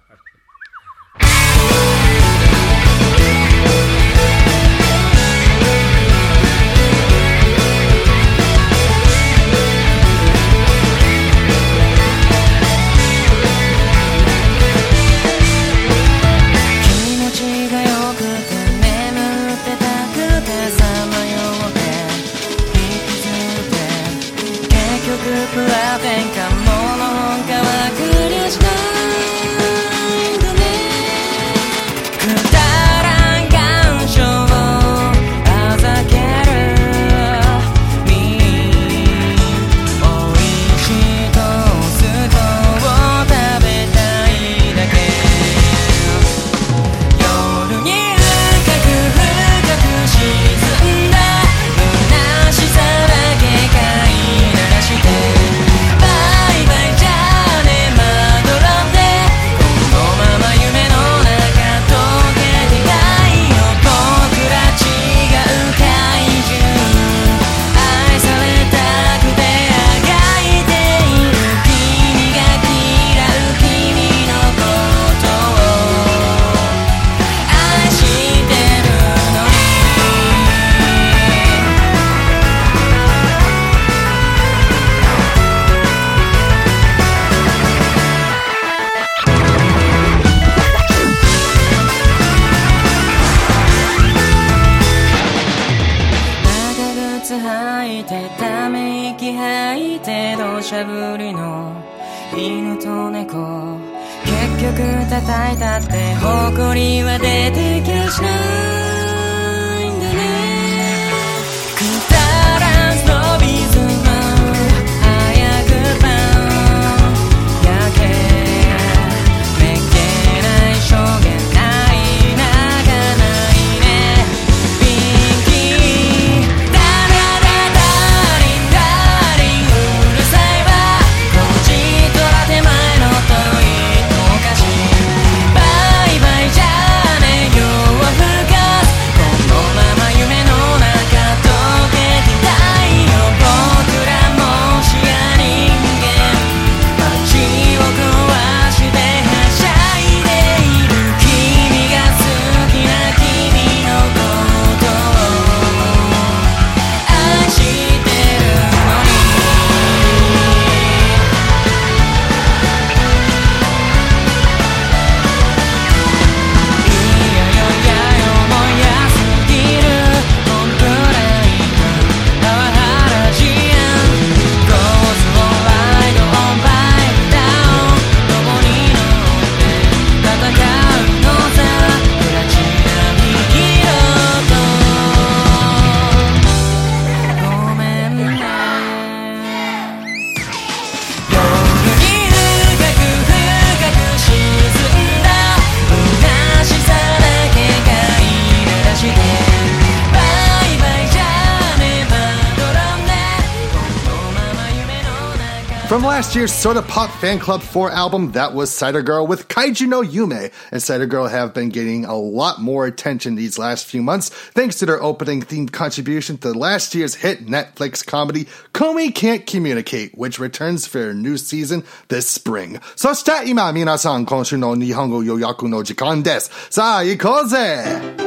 Soda Pop Fan Club 4 album, that was Cider Girl with Kaiju no Yume. And Cider Girl have been getting a lot more attention these last few months thanks to their opening themed contribution to last year's hit Netflix comedy, Komi Can't Communicate, which returns for a new season this spring. So, minasan, konshu no nihongo yoyaku no jikan desu. Sa, ikoze!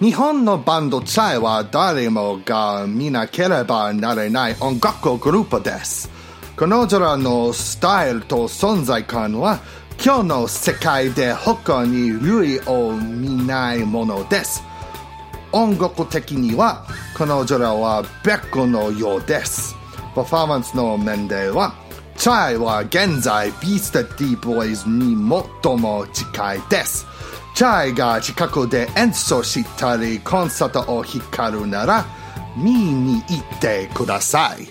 日本のバンドチャイは誰もが見なければなれない音楽グループです。彼女らのスタイルと存在感は今日の世界で他に類を見ないものです。音楽的には彼女らは別個のようです。パフォーマンスの面ではチャイは現在ビースタディボーイズに最も近いです。チャイが近くで演奏したりコンサートを光るなら見に行ってください。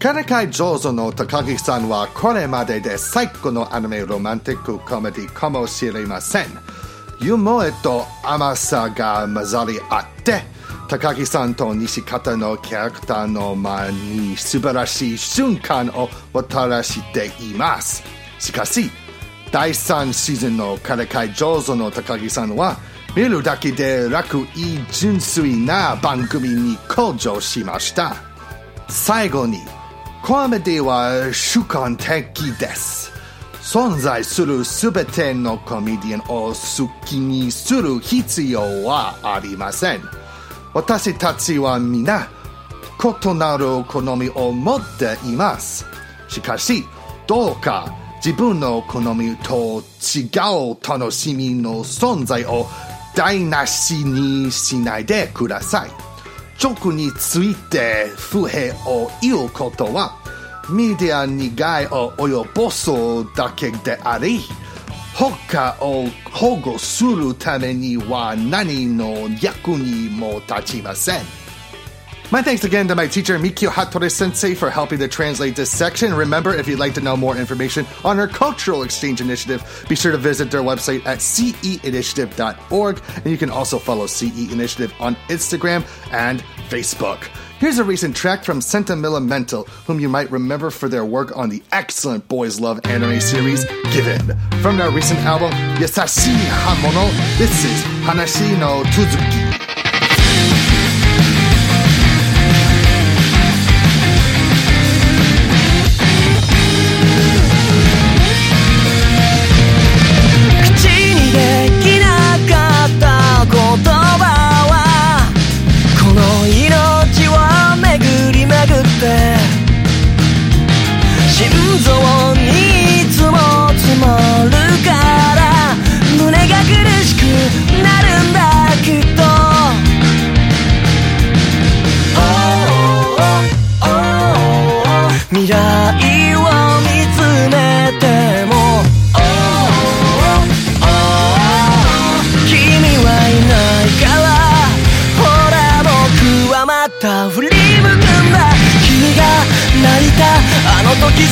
金会上手の高木さんはこれまでで最高のアニメロマンティックコメディかもしれません。ユモアと甘さが混ざり合って、高木さんと西方のキャラクターの前に素晴らしい瞬間をもたらしています。しかし、第3シーズンの金会上手の高木さんは、見るだけで楽い純粋な番組に向上しました。最後に、コメディは主観的です。存在するすべてのコメディアンを好きにする必要はありません。私たちは皆、異なる好みを持っています。しかし、どうか自分の好みと違う楽しみの存在を台無しにしないでください。直について不平を言うことは、メディアに害を及ぼすだけであり、他を保護するためには何の役にも立ちません。My thanks again to my teacher Mikio Hattori Sensei for helping to translate this section. Remember, if you'd like to know more information on our cultural exchange initiative, be sure to visit their website at ceinitiative.org, and you can also follow CE Initiative on Instagram and Facebook. Here's a recent track from Centimillimental, whom you might remember for their work on the excellent Boys Love anime series Given. From their recent album Yasashi Hamono, this is Hanashi no Tuzuki.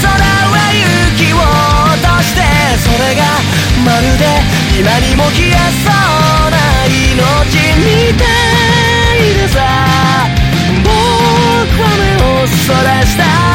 空は雪を落としてそれがまるで今にも消えそうな命みたいでさ僕は目をそらした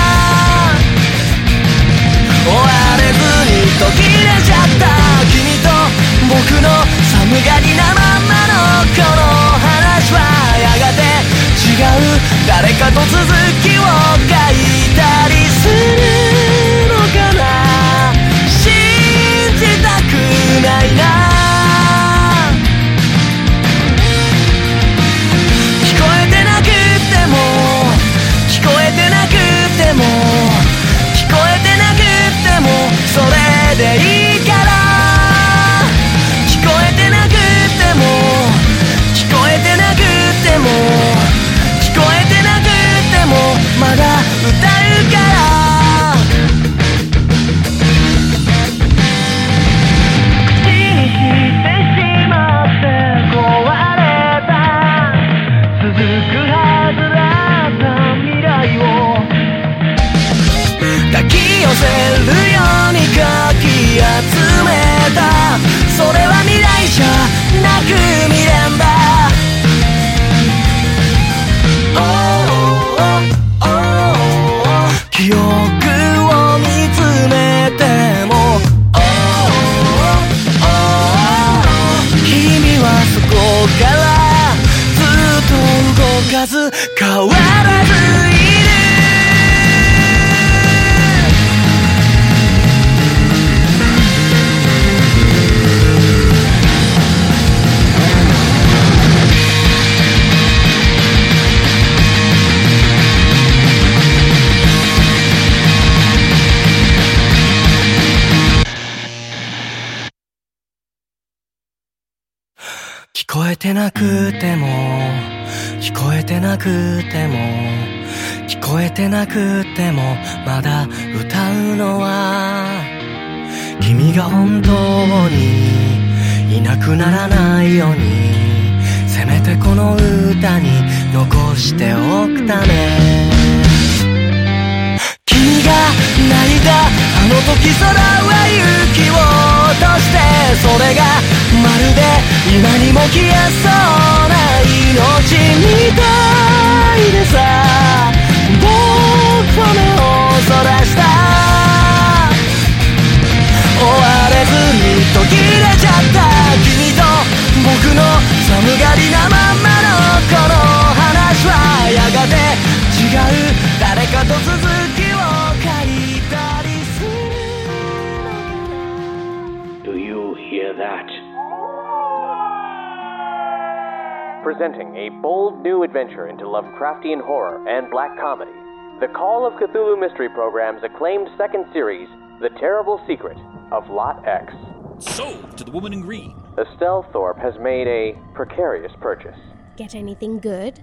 presenting a bold new adventure into Lovecraftian horror and black comedy. The Call of Cthulhu Mystery Program's acclaimed second series, The Terrible Secret of Lot X. Sold to the woman in green. Estelle Thorpe has made a precarious purchase. Get anything good?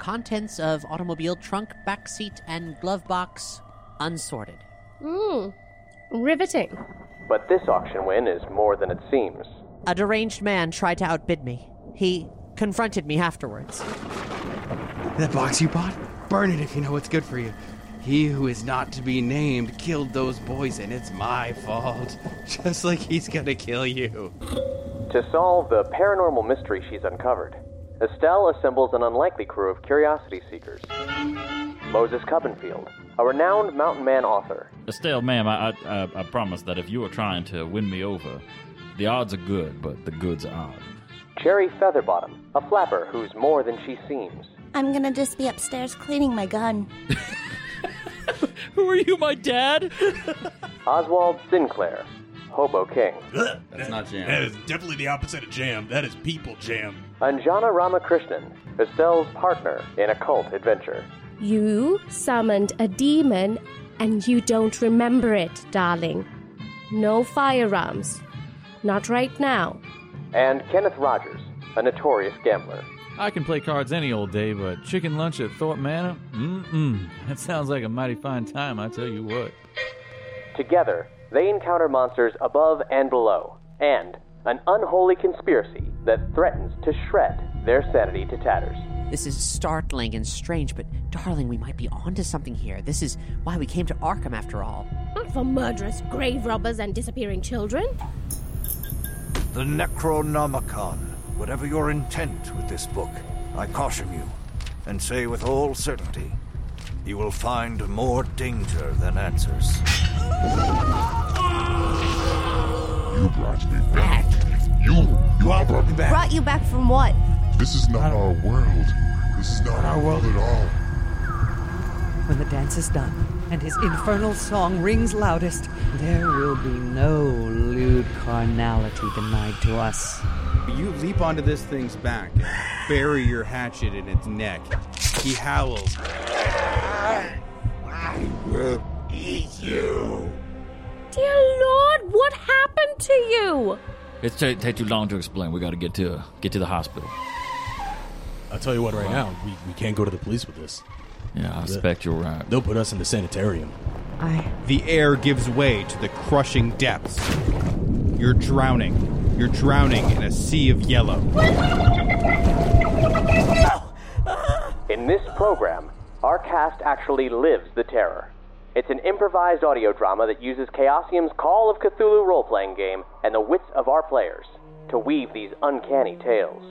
Contents of automobile trunk, backseat, and glove box unsorted. Mmm, riveting. But this auction win is more than it seems. A deranged man tried to outbid me. He confronted me afterwards. That box you bought? Burn it if you know what's good for you. He who is not to be named killed those boys, and it's my fault. (laughs) Just like he's gonna kill you. To solve the paranormal mystery she's uncovered, Estelle assembles an unlikely crew of curiosity seekers. Moses Cubbenfield, a renowned mountain man author. Estelle, ma'am, I, I, I promise that if you are trying to win me over, the odds are good, but the goods are odd. Cherry Featherbottom, a flapper who's more than she seems. I'm gonna just be upstairs cleaning my gun. (laughs) Who are you, my dad? (laughs) Oswald Sinclair, Hobo King. That's not jam. That is definitely the opposite of jam. That is people jam. Anjana Ramakrishnan, Estelle's partner in a cult adventure. You summoned a demon and you don't remember it, darling. No firearms. Not right now. And Kenneth Rogers, a notorious gambler. I can play cards any old day, but chicken lunch at Thorpe Manor? Mm-mm. That sounds like a mighty fine time, I tell you what. Together, they encounter monsters above and below, and an unholy conspiracy that threatens to shred their sanity to tatters. This is startling and strange, but darling, we might be onto something here. This is why we came to Arkham after all. Not for murderous grave robbers and disappearing children. The Necronomicon. Whatever your intent with this book, I caution you, and say with all certainty, you will find more danger than answers. You brought me back. You, you all brought me back. Brought you back from what? This is not our world. This is not our world at all. When the dance is done and his infernal song rings loudest, there will be no lewd carnality denied to us. You leap onto this thing's back, bury your hatchet in its neck. He howls. I will eat you. Dear Lord, what happened to you? It's ta take too long to explain. We got to get to get to the hospital. I'll tell you what, right now, we, we can't go to the police with this. Yeah, I expect you're right. They'll put us in the sanitarium. I. The air gives way to the crushing depths. You're drowning. You're drowning in a sea of yellow. (laughs) In this program, our cast actually lives the terror. It's an improvised audio drama that uses Chaosium's Call of Cthulhu role playing game and the wits of our players to weave these uncanny tales.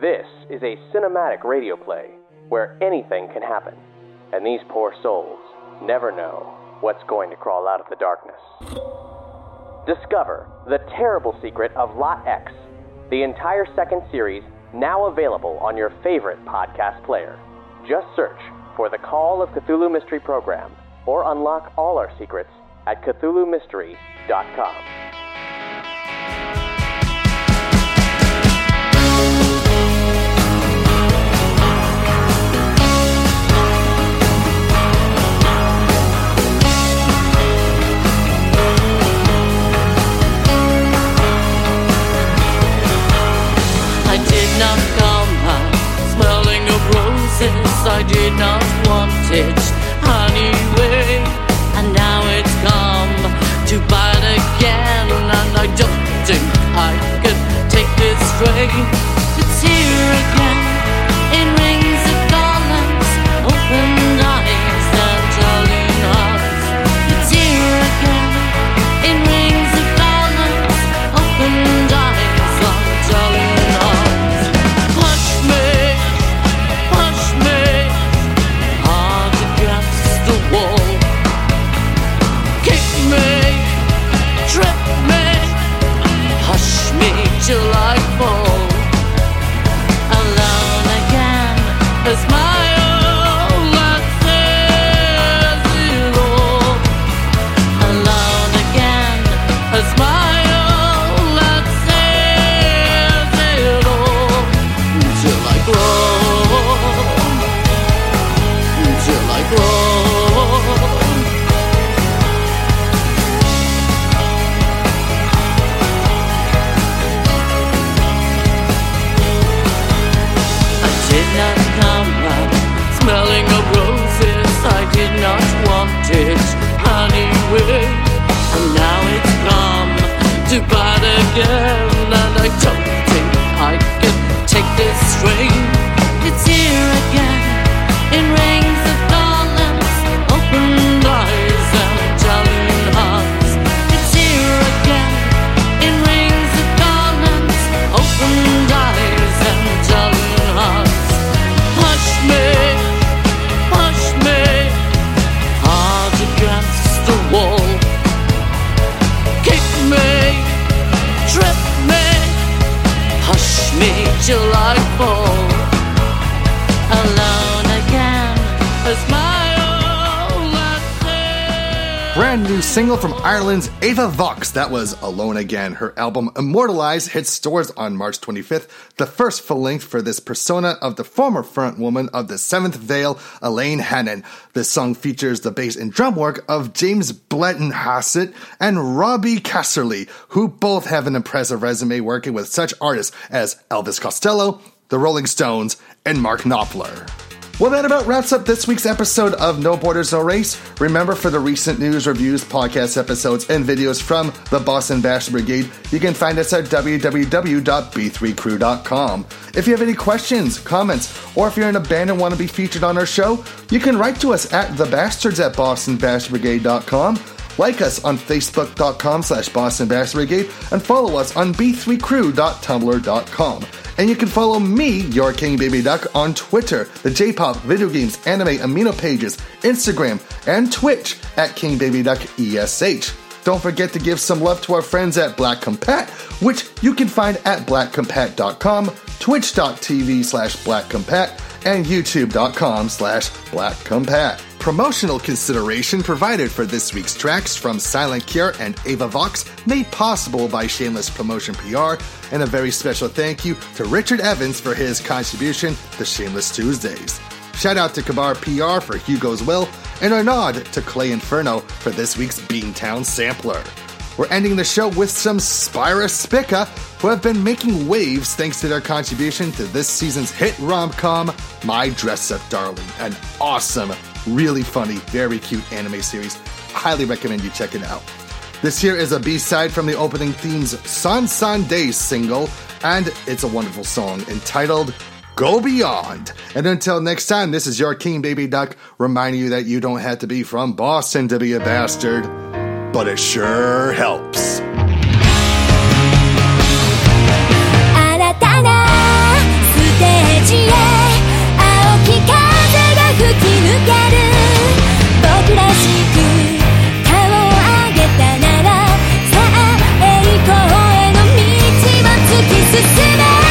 This is a cinematic radio play where anything can happen, and these poor souls never know what's going to crawl out of the darkness. Discover the terrible secret of Lot X, the entire second series now available on your favorite podcast player. Just search for the Call of Cthulhu Mystery Program or unlock all our secrets at CthulhuMystery.com. I did not want it anyway. And now it's come to bite again. And I don't think I could take this straight. It's here again from Ireland's Ava Vox. That was Alone Again. Her album Immortalized hit stores on March 25th, the first full length for this persona of the former frontwoman of the Seventh Veil, Elaine Hannon. This song features the bass and drum work of James Blennerhassett and Robbie Casserly, who both have an impressive resume working with such artists as Elvis Costello, the Rolling Stones, and Mark Knopfler. Well, that about wraps up this week's episode of No Borders, No Race. Remember, for the recent news, reviews, podcast episodes, and videos from the Boston Bastard Brigade, you can find us at www.b3crew.com. If you have any questions, comments, or if you're in a band and want to be featured on our show, you can write to us at thebastards at bostonbastardbrigade.com. Like us on facebook.com slash Boston Brigade and follow us on b3crew.tumblr.com. And you can follow me, your King Baby Duck, on Twitter, the J-pop, video games, anime, amino pages, Instagram, and Twitch at King Baby Duck ESH. Don't forget to give some love to our friends at Black Compat, which you can find at blackcompat.com, twitch.tv slash blackcompat, and youtube.com slash blackcompat. Promotional consideration provided for this week's tracks from Silent Cure and Ava Vox, made possible by Shameless Promotion PR, and a very special thank you to Richard Evans for his contribution to Shameless Tuesdays. Shout out to Kabar PR for Hugo's Will, and a nod to Clay Inferno for this week's Beantown Sampler. We're ending the show with some Spira Spica, who have been making waves thanks to their contribution to this season's hit rom com, My Dress Up Darling, an awesome, really funny, very cute anime series. I highly recommend you check it out. This here is a B side from the opening theme's San San Day single, and it's a wonderful song entitled Go Beyond. And until next time, this is your King Baby Duck reminding you that you don't have to be from Boston to be a bastard, but it sure helps. 新たなステージへ 進め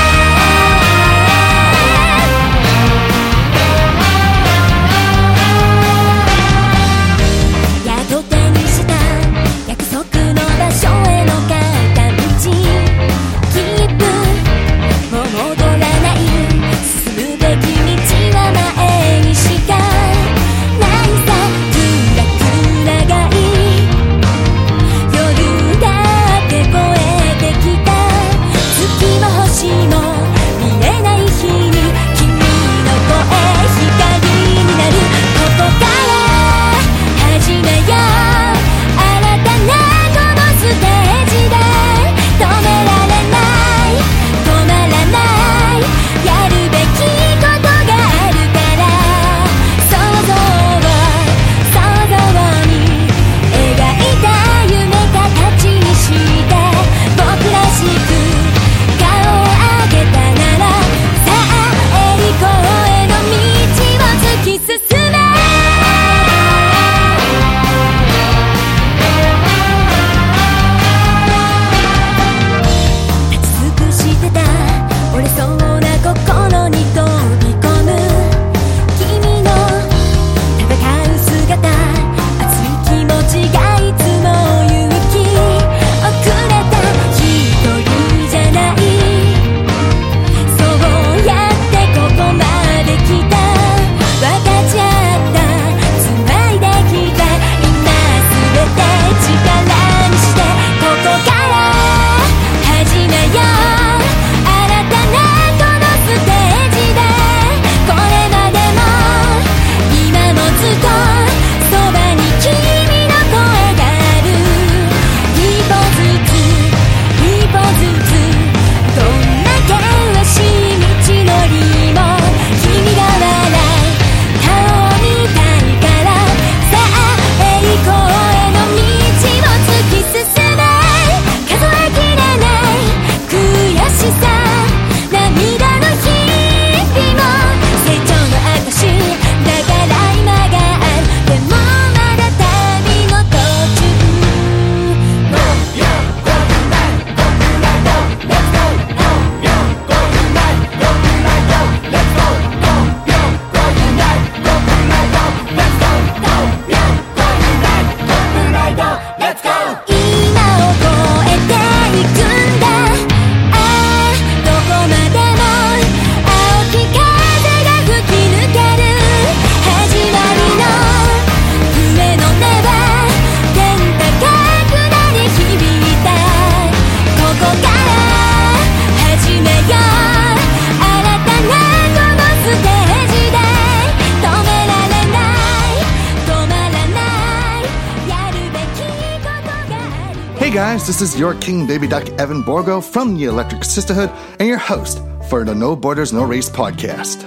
Baby Duck Evan Borgo from the Electric Sisterhood and your host for the No Borders No Race podcast.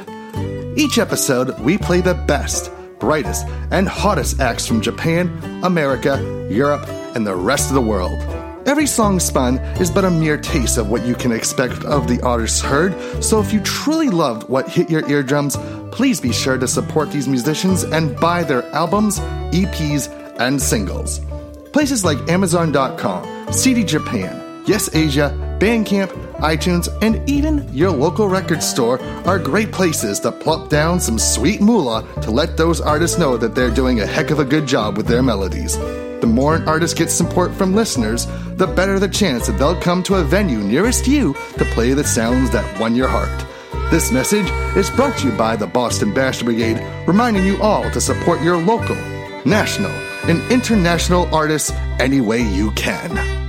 Each episode, we play the best, brightest, and hottest acts from Japan, America, Europe, and the rest of the world. Every song spun is but a mere taste of what you can expect of the artists heard, so if you truly loved what hit your eardrums, please be sure to support these musicians and buy their albums, EPs, and singles. Places like Amazon.com, CD Japan, Yes Asia, Bandcamp, iTunes, and even your local record store are great places to plop down some sweet moolah to let those artists know that they're doing a heck of a good job with their melodies. The more an artist gets support from listeners, the better the chance that they'll come to a venue nearest you to play the sounds that won your heart. This message is brought to you by the Boston Bastard Brigade, reminding you all to support your local, national, and international artists any way you can.